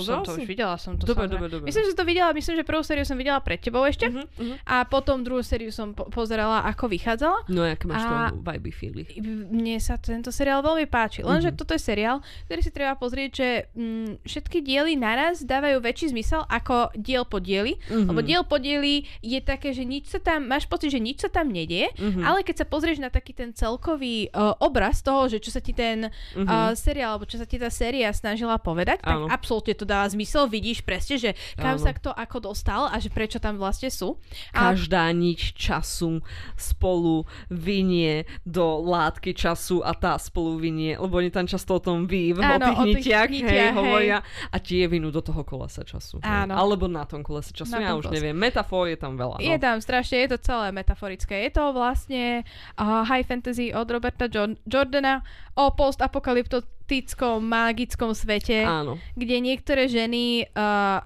Pozeral som to si? už videla, som to Dobre, dobre, dobre. Myslím, že to videla, myslím, že prvú sériu som videla pred tebou ešte Uh-huh, uh-huh. a potom druhú sériu som po- pozerala, ako vychádzala. No, aké máš A- to vibe feely? Mne sa tento seriál veľmi páči. Lenže Mhm. toto je seriál, ktorý si treba pozrieť, že mm, všetky diely naraz dávajú väčší zmysel ako diel po dieli. Mhm. Lebo diel po dieli je také, že nič sa tam, máš pocit, že nič sa tam nedie, Mhm. ale keď sa pozrieš na taký ten celkový uh, obraz toho, že čo sa ti ten Mhm. uh, seriál, alebo čo sa ti tá séria snažila povedať, Áno. tak absolútne to dáva zmysel. Vidíš presne, že kam Áno. sa kto ako dostal a že prečo tam vlastne sú. A Každá niť času spolu vinie do látky času a tá spolu vinie, lebo oni tam často o tom ví, o tých o tých nitiach, nitiach, hej, hej. hovoria a tie vinú do toho kolesa času. hej. Áno. Alebo na tom kolese času, Na ja už kolese. neviem. Metafor je tam veľa. Je No. tam strašne, je to celé metaforické. Je to vlastne uh, high fantasy od Roberta jo- Jordana o post-apokalypto- erotickom, magickom svete, Áno, kde niektoré ženy, uh,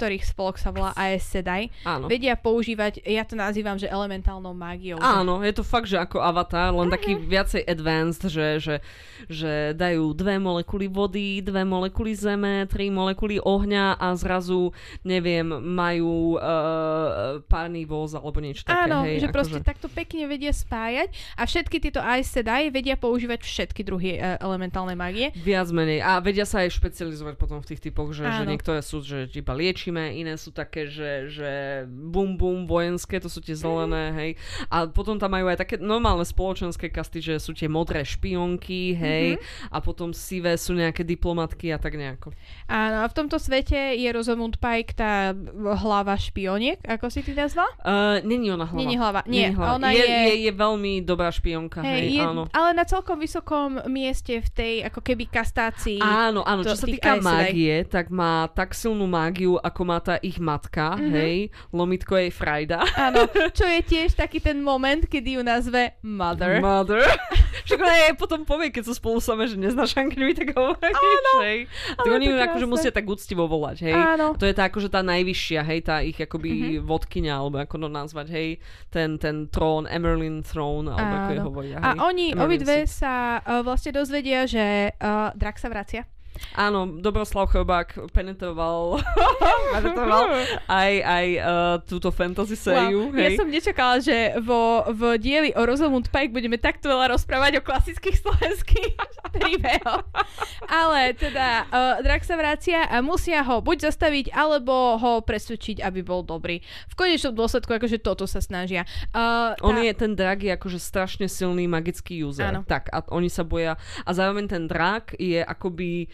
ktorých spolok sa volá Aes Sedai, áno. vedia používať, ja to nazývam, že elementálnou mágiou. Áno, je to fakt, že ako avatar, len taký viacej advanced, že, že, že dajú dve molekuly vody, dve molekuly zeme, tri molekuly ohňa a zrazu, neviem, majú uh, párny voz alebo niečo také. Áno, hej, že proste akože- takto pekne vedia spájať a všetky tieto Aes Sedai vedia používať všetky druhy uh, elementálnej mágie. Viac menej. A vedia sa aj špecializovať potom v tých typoch, že, že niektoré sú, že iba liečíme, iné sú také, že, že bum bum vojenské, to sú tie zelené, hej. A potom tam majú aj také normálne spoločenské kasty, že sú tie modré špionky, hej. A potom sivé sú nejaké diplomatky a tak nejako. Áno, a v tomto svete je Rosamund Pike tá hlava špioniek, ako si ty nazval? Uh, není ona hlava. Nie hlava. Nie, Není hlava. ona je, je- je... je veľmi dobrá špionka, hej, Hej, je, áno. ale na celkom vysokom mieste v tej ako keby kastácii. Áno, áno, to- čo sa týka mágie, tak má tak silnú mágiu, ako má tá ich matka, Mhm. hej, lomitko jej Frajda. Áno, čo je tiež taký ten moment, kedy ju nazve Mother. Mother. Však ona jej potom povie, keď sú spolu samé, že neznáš angličtinu, tak hovoríš, hej. Tak oni ju akože musia tak úctivo volať, hej. Áno. To je tá akože tá najvyššia, hej, tá ich akoby Mhm. vodkyňa, alebo ako to nazvať, hej, ten, ten trón, Emerlin Throne, alebo ako je Áno. hovoria, A hej. oni Emerlin obidve sa uh, vlastne dozvedia, že uh, drak sa vracia. Áno, Dobroslav Chobák penetroval, penetroval aj, aj uh, túto fantasy sériu, Ja hej. som nečakala, že vo, v dieli o Rosamund Pike budeme takto veľa rozprávať o klasických slovenských príbehoch. Ale teda uh, drak sa vracia a musia ho buď zastaviť, alebo ho presvedčiť, aby bol dobrý. V konečnom dôsledku akože toto sa snažia. Uh, On je, ten drak je akože strašne silný magický user. Áno. Tak a oni sa boja. A zároveň ten drak je akoby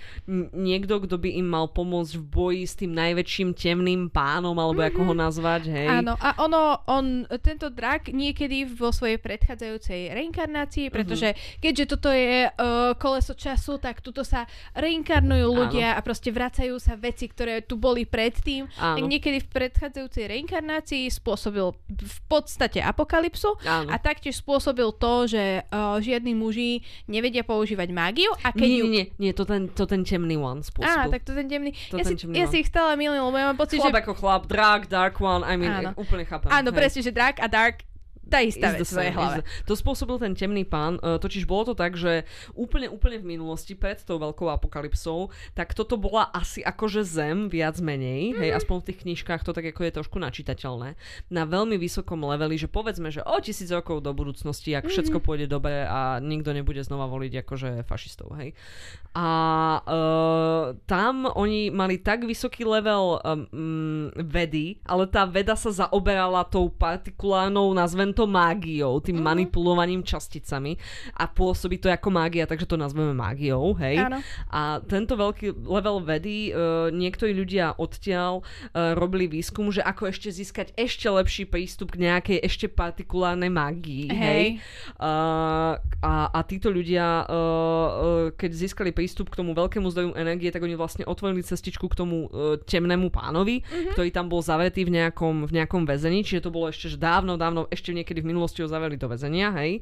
niekto, kto by im mal pomôcť v boji s tým najväčším temným pánom, alebo ako ho nazvať, hej. Mhm. Áno, a ono, on, tento drak niekedy vo svojej predchádzajúcej reinkarnácii, pretože keďže toto je uh, koleso času, tak tuto sa reinkarnujú ľudia a proste vracajú sa veci, ktoré tu boli predtým. Áno. niekedy v predchádzajúcej reinkarnácii spôsobil v podstate apokalypsu Áno. a taktiež spôsobil to, že uh, žiadni muži nevedia používať mágiu a keď Nie, ju... nie, nie, to ten, to ten temný one Á, spôsobil. tak to ten temný. To ja ten si, temný ja one. si ich stále milím, lebo ja mám pocit, Chlap že... ako chlap, drak, dark one, I mean, Áno. úplne chápem. Áno, hej. presne, že Dark a Dark tá istá Is vec v hlave. To spôsobil ten temný pán, uh, totiž bolo to tak, že úplne, úplne v minulosti pred tou veľkou apokalypsou, tak toto bola asi akože zem, viac menej, hej, Mhm. aspoň v tých knižkách to tak ako je trošku načítateľné, na veľmi vysokom leveli, že povedzme, že o tisíc rokov do budúcnosti, ak všetko Mhm. pôjde dobre a nikto nebude znova voliť akože fašistov, hej. A uh, tam oni mali tak vysoký level um, vedy, ale tá veda sa zaoberala tou partikulárnou, nazvem to mágiou, tým Mhm. manipulovaním časticami a pôsobí to ako mágia, takže to nazveme mágiou, hej. Áno. A tento veľký level vedy, uh, niektorí ľudia odtiaľ uh, robili výskum, že ako ešte získať ešte lepší prístup k nejakej ešte partikulárnej mágii, hej. Hej. Uh, a, a títo ľudia, uh, uh, keď získali prístup k tomu veľkému zdroju energie, tak oni vlastne otvorili cestičku k tomu uh, temnému pánovi, mm-hmm. ktorý tam bol zavretý v nejakom, v nejakom väzení, čiže to bolo ešte že dávno, dávno, ešte niekedy v minulosti ho zavreli do väzenia, hej.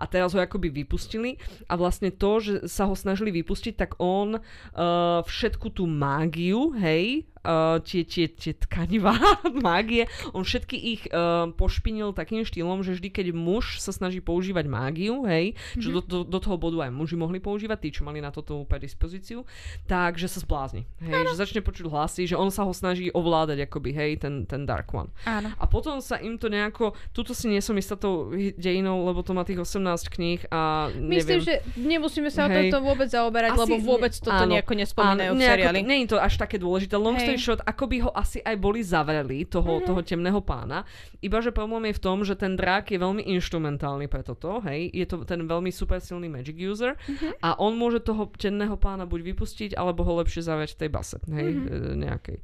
A teraz ho akoby vypustili a vlastne to, že sa ho snažili vypustiť, tak on uh, všetku tú mágiu, hej, uh, tie, tie, tie tkanivá mágie, on všetky ich uh, pošpinil takým štýlom, že vždy, keď muž sa snaží používať mágiu, hej, mm-hmm. že do, do, do toho bodu aj muži mohli používať, tí, čo mali na toto predispozíciu, takže sa zblázni. Hej, že začne počuť hlasy, že on sa ho snaží ovládať, akoby, hej, ten, ten Dark One. Áno. A potom sa im to nejako, tuto si nie som istá tou dejinou, lebo to má tých 18 kníh a Myslím, neviem. že nemusíme sa o Hej. tomto vôbec zaoberať, Asi lebo vôbec toto áno. nejako nespomínajú v nejako- seriáli. Nie je to až také dôležité. Long Short, ako by ho asi aj boli zavreli, toho, Mhm. toho temného pána. Iba, že problém je v tom, že ten drák je veľmi instrumentálny pre toto, hej. Je to ten veľmi super silný magic user Mhm. a on môže toho temného pána buď vypustiť, alebo ho lepšie zavrieť v tej base, hej, Mhm. e, nejakej.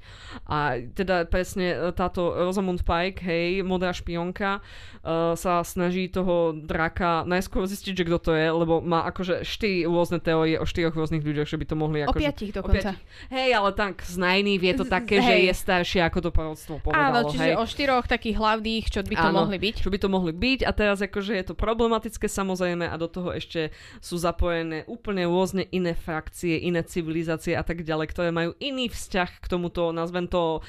A teda presne e, táto Rosamund Pike, hej, modrá špionka, uh, sa snaží toho draka najskôr zistiť, že kto to je, lebo má akože štyri rôzne teórie o štyroch rôznych ľuďoch, že by to mohli O akože... piatich o dokonca. piatich. Hej, ale tak z najný vie je to také, že hej. je staršie, ako to porodstvo povedalo. Áno, čiže hej. o štyroch takých hlavných, čo by to Áno, mohli byť. Čo by to mohli byť a teraz akože je to problematické samozrejme a do toho ešte sú zapojené úplne rôzne iné frakcie, iné civilizácie a tak ďalej, ktoré majú iný vzťah k tomuto, nazvem to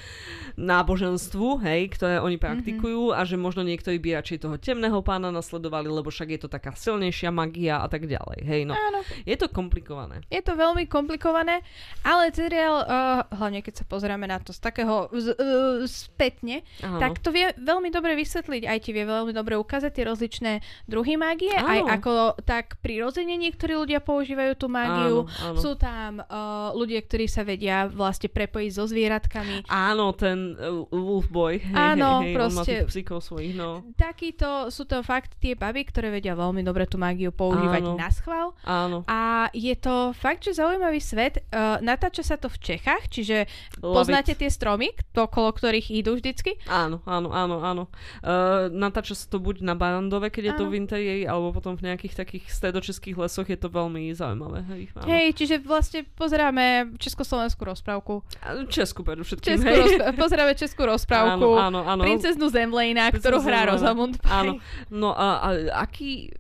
náboženstvu, hej, ktoré oni praktikujú mm-hmm. a že možno niektorí by radšej toho temného pána nasledovali, lebo však je to taká silnejšia magia a tak ďalej, hej, no. Áno. Je to komplikované. Je to veľmi komplikované, ale seriál, uh, hlavne keď sa pozeráme na to z takého z, uh, spätne, Áno. tak to vie veľmi dobre vysvetliť, aj ti vie veľmi dobre ukázať tie rozličné druhy mágie, aj Áno. ako tak prirodzene niektorí ľudia používajú tú mágiu. Áno, áno. Sú tam uh, ľudia, ktorí sa vedia vlastne prepojiť so zvieratkami. Áno, ten uh, Wolf Boy. Hej, Áno, hej, hej, On má proste- psíkov svojich, no. Takýto sú to fakt tie baby, ktoré vedia veľmi dobre tú mágiu používať Áno. na schvál. Áno. A je to fakt, že zaujímavý svet. Uh, natáča sa to v Čechách, čiže Poznáte tie stromy, okolo ktorých idú vždycky. Áno, áno, áno, áno. Uh, natáča sa to buď na Barandove, keď je to Áno. v interiéri, alebo potom v nejakých takých stredočeských lesoch je to veľmi zaujímavé. Hej, áno. Hej, čiže vlastne pozeráme československú rozprávku. Česku predovšetkým, Českú hej. rozpr- pozeráme českú rozprávku. Áno, áno, áno. Princeznu Zemlejna, ktorú hrá Zemlejna. Rosamund Pike. Áno. No a, a aký,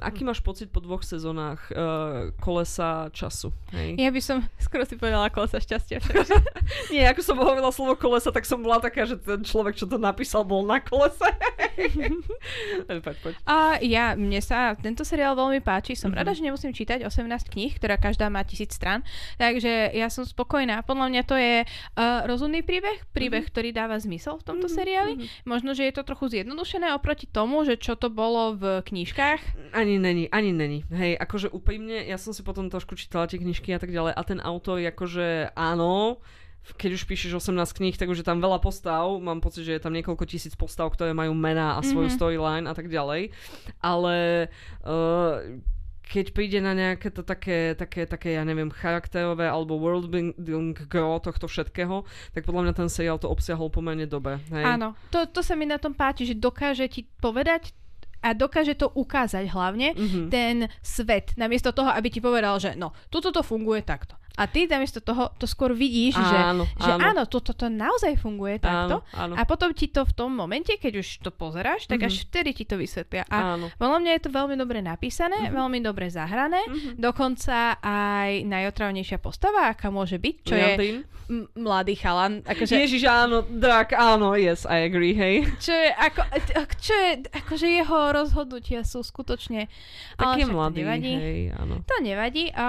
aký máš pocit po dvoch sezónach uh, kolesa času? Hej? Ja by som skoro si povedala kolesa šťastia. Nie, ako som hovorila slovo kolesa, tak som bola taká, že ten človek, čo to napísal, bol na kolese. poď, poď. A ja, mne sa tento seriál veľmi páči. Som Mhm. rada, že nemusím čítať 18 kníh, ktorá každá má tisíc strán. Takže ja som spokojná. Podľa mňa to je uh, rozumný príbeh, príbeh, Mhm. ktorý dáva zmysel v tomto Mhm, seriáli. mhm. Možno, že je to trochu zjednodušené oproti tomu, že čo to bolo v knížkach. Ani není, ani není. Hej, akože úprimne, ja som si potom trošku čítala tie knižky a tak ďalej a ten autor akože áno, keď už píšeš 18 kníh, tak už je tam veľa postav, mám pocit, že je tam niekoľko tisíc postav, ktoré majú mená a svoju Mhm. storyline a tak ďalej, ale uh, keď príde na nejaké to také, také, také, ja neviem, charakterové alebo worldbuilding gro tohto všetkého, tak podľa mňa ten seriál to obsiahol pomerne dobe. Hej. Áno, to, to sa mi na tom páči, že dokáže ti povedať a dokáže to ukázať hlavne Mhm. ten svet, namiesto toho, aby ti povedal, že no, toto to funguje takto. A ty namiesto toho to skôr vidíš, že, Áno, že áno. áno, toto to naozaj funguje takto. Áno, áno. A potom ti to v tom momente, keď už to pozeráš, tak Mhm. až vtedy ti to vysvetlia. A áno. podľa mňa je to veľmi dobre napísané, veľmi dobre zahrané. Mhm. Dokonca aj najotravnejšia postava, aká môže byť, čo Liam je m- mladý chalan. Akože, Ježiš, áno, drak, áno, yes, I agree, hej. čo je, ako, čo je, akože jeho rozhodnutia sú skutočne... ale Taký však to mladý, nevadí. hej, áno. To nevadí. A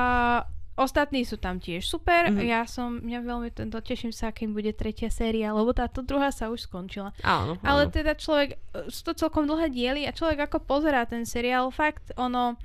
ostatní sú tam tiež super. Mhm. Ja som, mňa veľmi tento, teším sa, akým bude tretia séria, lebo táto druhá sa už skončila. Áno, Ale áno. teda človek, e, sú to celkom dlhé diely a človek ako pozerá ten seriál, fakt ono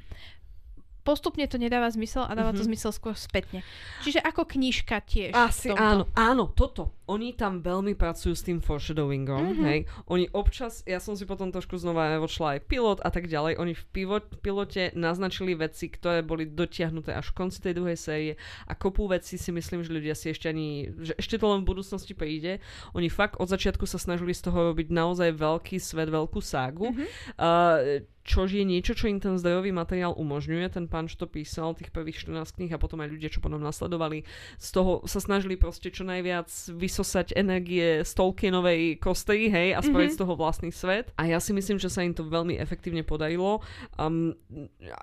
postupne to nedáva zmysel a dáva to Mhm. zmysel skôr spätne. Čiže ako knižka tiež. Asi áno, áno, toto. Oni tam veľmi pracujú s tým foreshadowingom, Mhm. hej. Oni občas, ja som si potom trošku znova vočla aj pilot a tak ďalej, oni v pivot, pilote naznačili veci, ktoré boli dotiahnuté až v konci tej druhej série a kopu vecí si myslím, že ľudia si ešte ani, že ešte to len v budúcnosti príde. Oni fakt od začiatku sa snažili z toho robiť naozaj veľký svet, veľkú ságu. Mhm. Uh, čo je niečo, čo im ten zdrojový materiál umožňuje. Ten pán, čo to písal, tých prvých 14 kníh a potom aj ľudia, čo potom nasledovali, z toho sa snažili proste čo najviac vysosať energie z Tolkienovej kostry, hej, a spraviť Mhm. z toho vlastný svet. A ja si myslím, že sa im to veľmi efektívne podarilo. Um,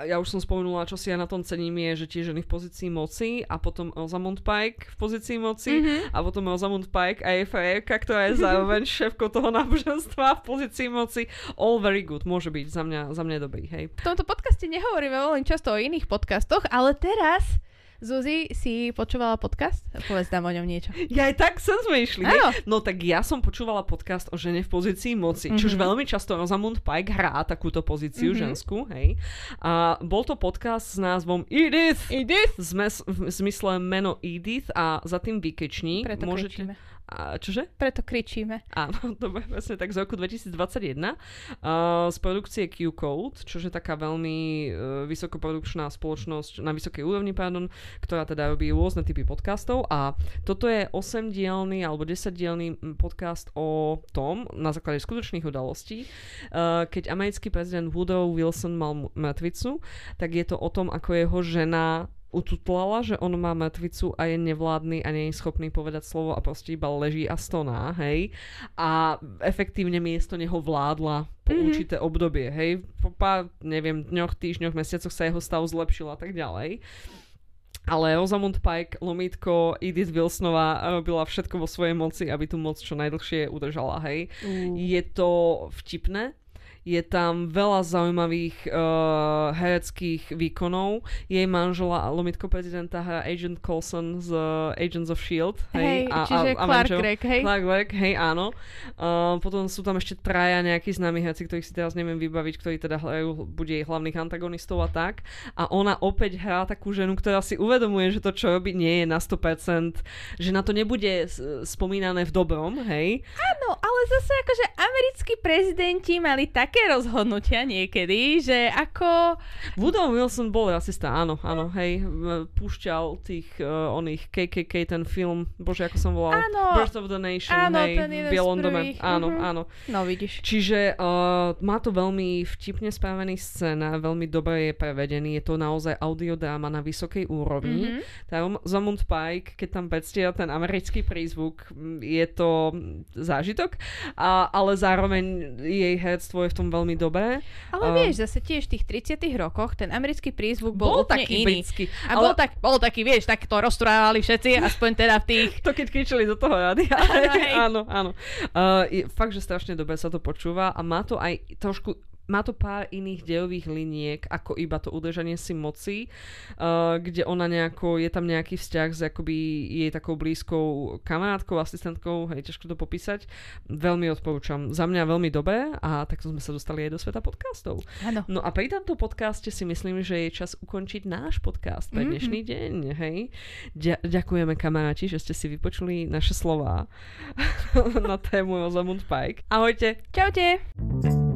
ja už som spomenula, čo si ja na tom cením je, že tie ženy v pozícii moci a potom Rosamund Pike v pozícii moci Mhm. a potom Rosamund Pike a jej frérka, ktorá je zároveň šéfkou toho náboženstva v pozícii moci. All very good, môže byť za mňa, za mňa dobrý, hej. V tomto podcaste nehovoríme veľmi často o iných podcastoch, ale teraz Zuzi, si počúvala podcast? Povedz nám o ňom niečo. Ja aj tak sem sme išli. Áno. No tak ja som počúvala podcast o žene v pozícii moci, mm-hmm. čož Mhm. veľmi často Rosamund Pike hrá takúto pozíciu Mhm. mm-hmm. ženskú, hej. A bol to podcast s názvom Edith. Edith? Zmes, v zmysle meno Edith a za tým výkečník. Preto Môžete... kričíme. A, čože? Preto kričíme. Áno, dobre, presne tak z roku 2021 uh, z produkcie Q-Code, čo je taká veľmi uh, vysokoprodukčná spoločnosť na vysokej úrovni, pardon, ktorá teda robí rôzne typy podcastov a toto je 8-dielný alebo 10-dielný mm, podcast o tom, na základe skutočných udalostí, uh, keď americký prezident Woodrow Wilson mal mŕtvicu, tak je to o tom, ako jeho žena ututlala, že on má mŕtvicu a je nevládny a nie je schopný povedať slovo a proste iba leží a stoná, hej. A efektívne miesto neho vládla po mm-hmm. určité obdobie, hej. Po pár, neviem, dňoch, týždňoch, mesiacoch sa jeho stav zlepšil a tak ďalej. Ale Rosamund Pike, Lomitko, Edith Wilsonová robila všetko vo svojej moci, aby tú moc čo najdlhšie udržala, hej. Mm. Je to vtipné, je tam veľa zaujímavých uh, hereckých výkonov. Jej manžela, lomitko prezidenta, hrá Agent Coulson z uh, Agents of S.H.I.E.L.D. Hej, hej a, čiže a, Clark a Gregg, hej? Clark Gregg, hej, áno. Uh, potom sú tam ešte traja nejakí známi herci, ktorých si teraz neviem vybaviť, ktorí teda hrajú, bude jej hlavných antagonistov a tak. A ona opäť hrá takú ženu, ktorá si uvedomuje, že to, čo robí, nie je na 100%, že na to nebude spomínané v dobrom, hej. Áno, ale zase akože americkí prezidenti mali tak také rozhodnutia niekedy, že ako... Woodrow Wilson bol rasista, áno, áno, hej, púšťal tých uh, oných KKK, ten film, bože, ako som volal, áno, Birth of the Nation, áno, hej, ten v Bielom dome, áno, uh-huh. áno. No vidíš. Čiže uh, má to veľmi vtipne spravený scéna, veľmi dobre je prevedený, je to naozaj audiodráma na vysokej úrovni. Mm-hmm. Tá Zamund Pike, keď tam predstiera ten americký prízvuk, je to zážitok, a, ale zároveň jej herectvo je v tom tom veľmi dobré. Ale uh, vieš, zase tiež v tých 30 rokoch ten americký prízvuk bol, bol taký iný. Britský, a ale... bol, tak, bol taký, vieš, tak to rozprávali všetci, aspoň teda v tých... to keď kričali do toho rádia. áno, áno. Uh, je, fakt, že strašne dobre sa to počúva a má to aj trošku má to pár iných dejových liniek, ako iba to udržanie si moci, uh, kde ona nejako, je tam nejaký vzťah s akoby jej takou blízkou kamarátkou, asistentkou, hej, ťažko to popísať. Veľmi odporúčam. Za mňa veľmi dobré a takto sme sa dostali aj do sveta podcastov. Ano. No a pri tomto podcaste si myslím, že je čas ukončiť náš podcast pre mhm. dnešný mm-hmm. deň, hej. Ďa- ďakujeme kamaráti, že ste si vypočuli naše slova na tému Rosamund Pike. Ahojte. Čaute.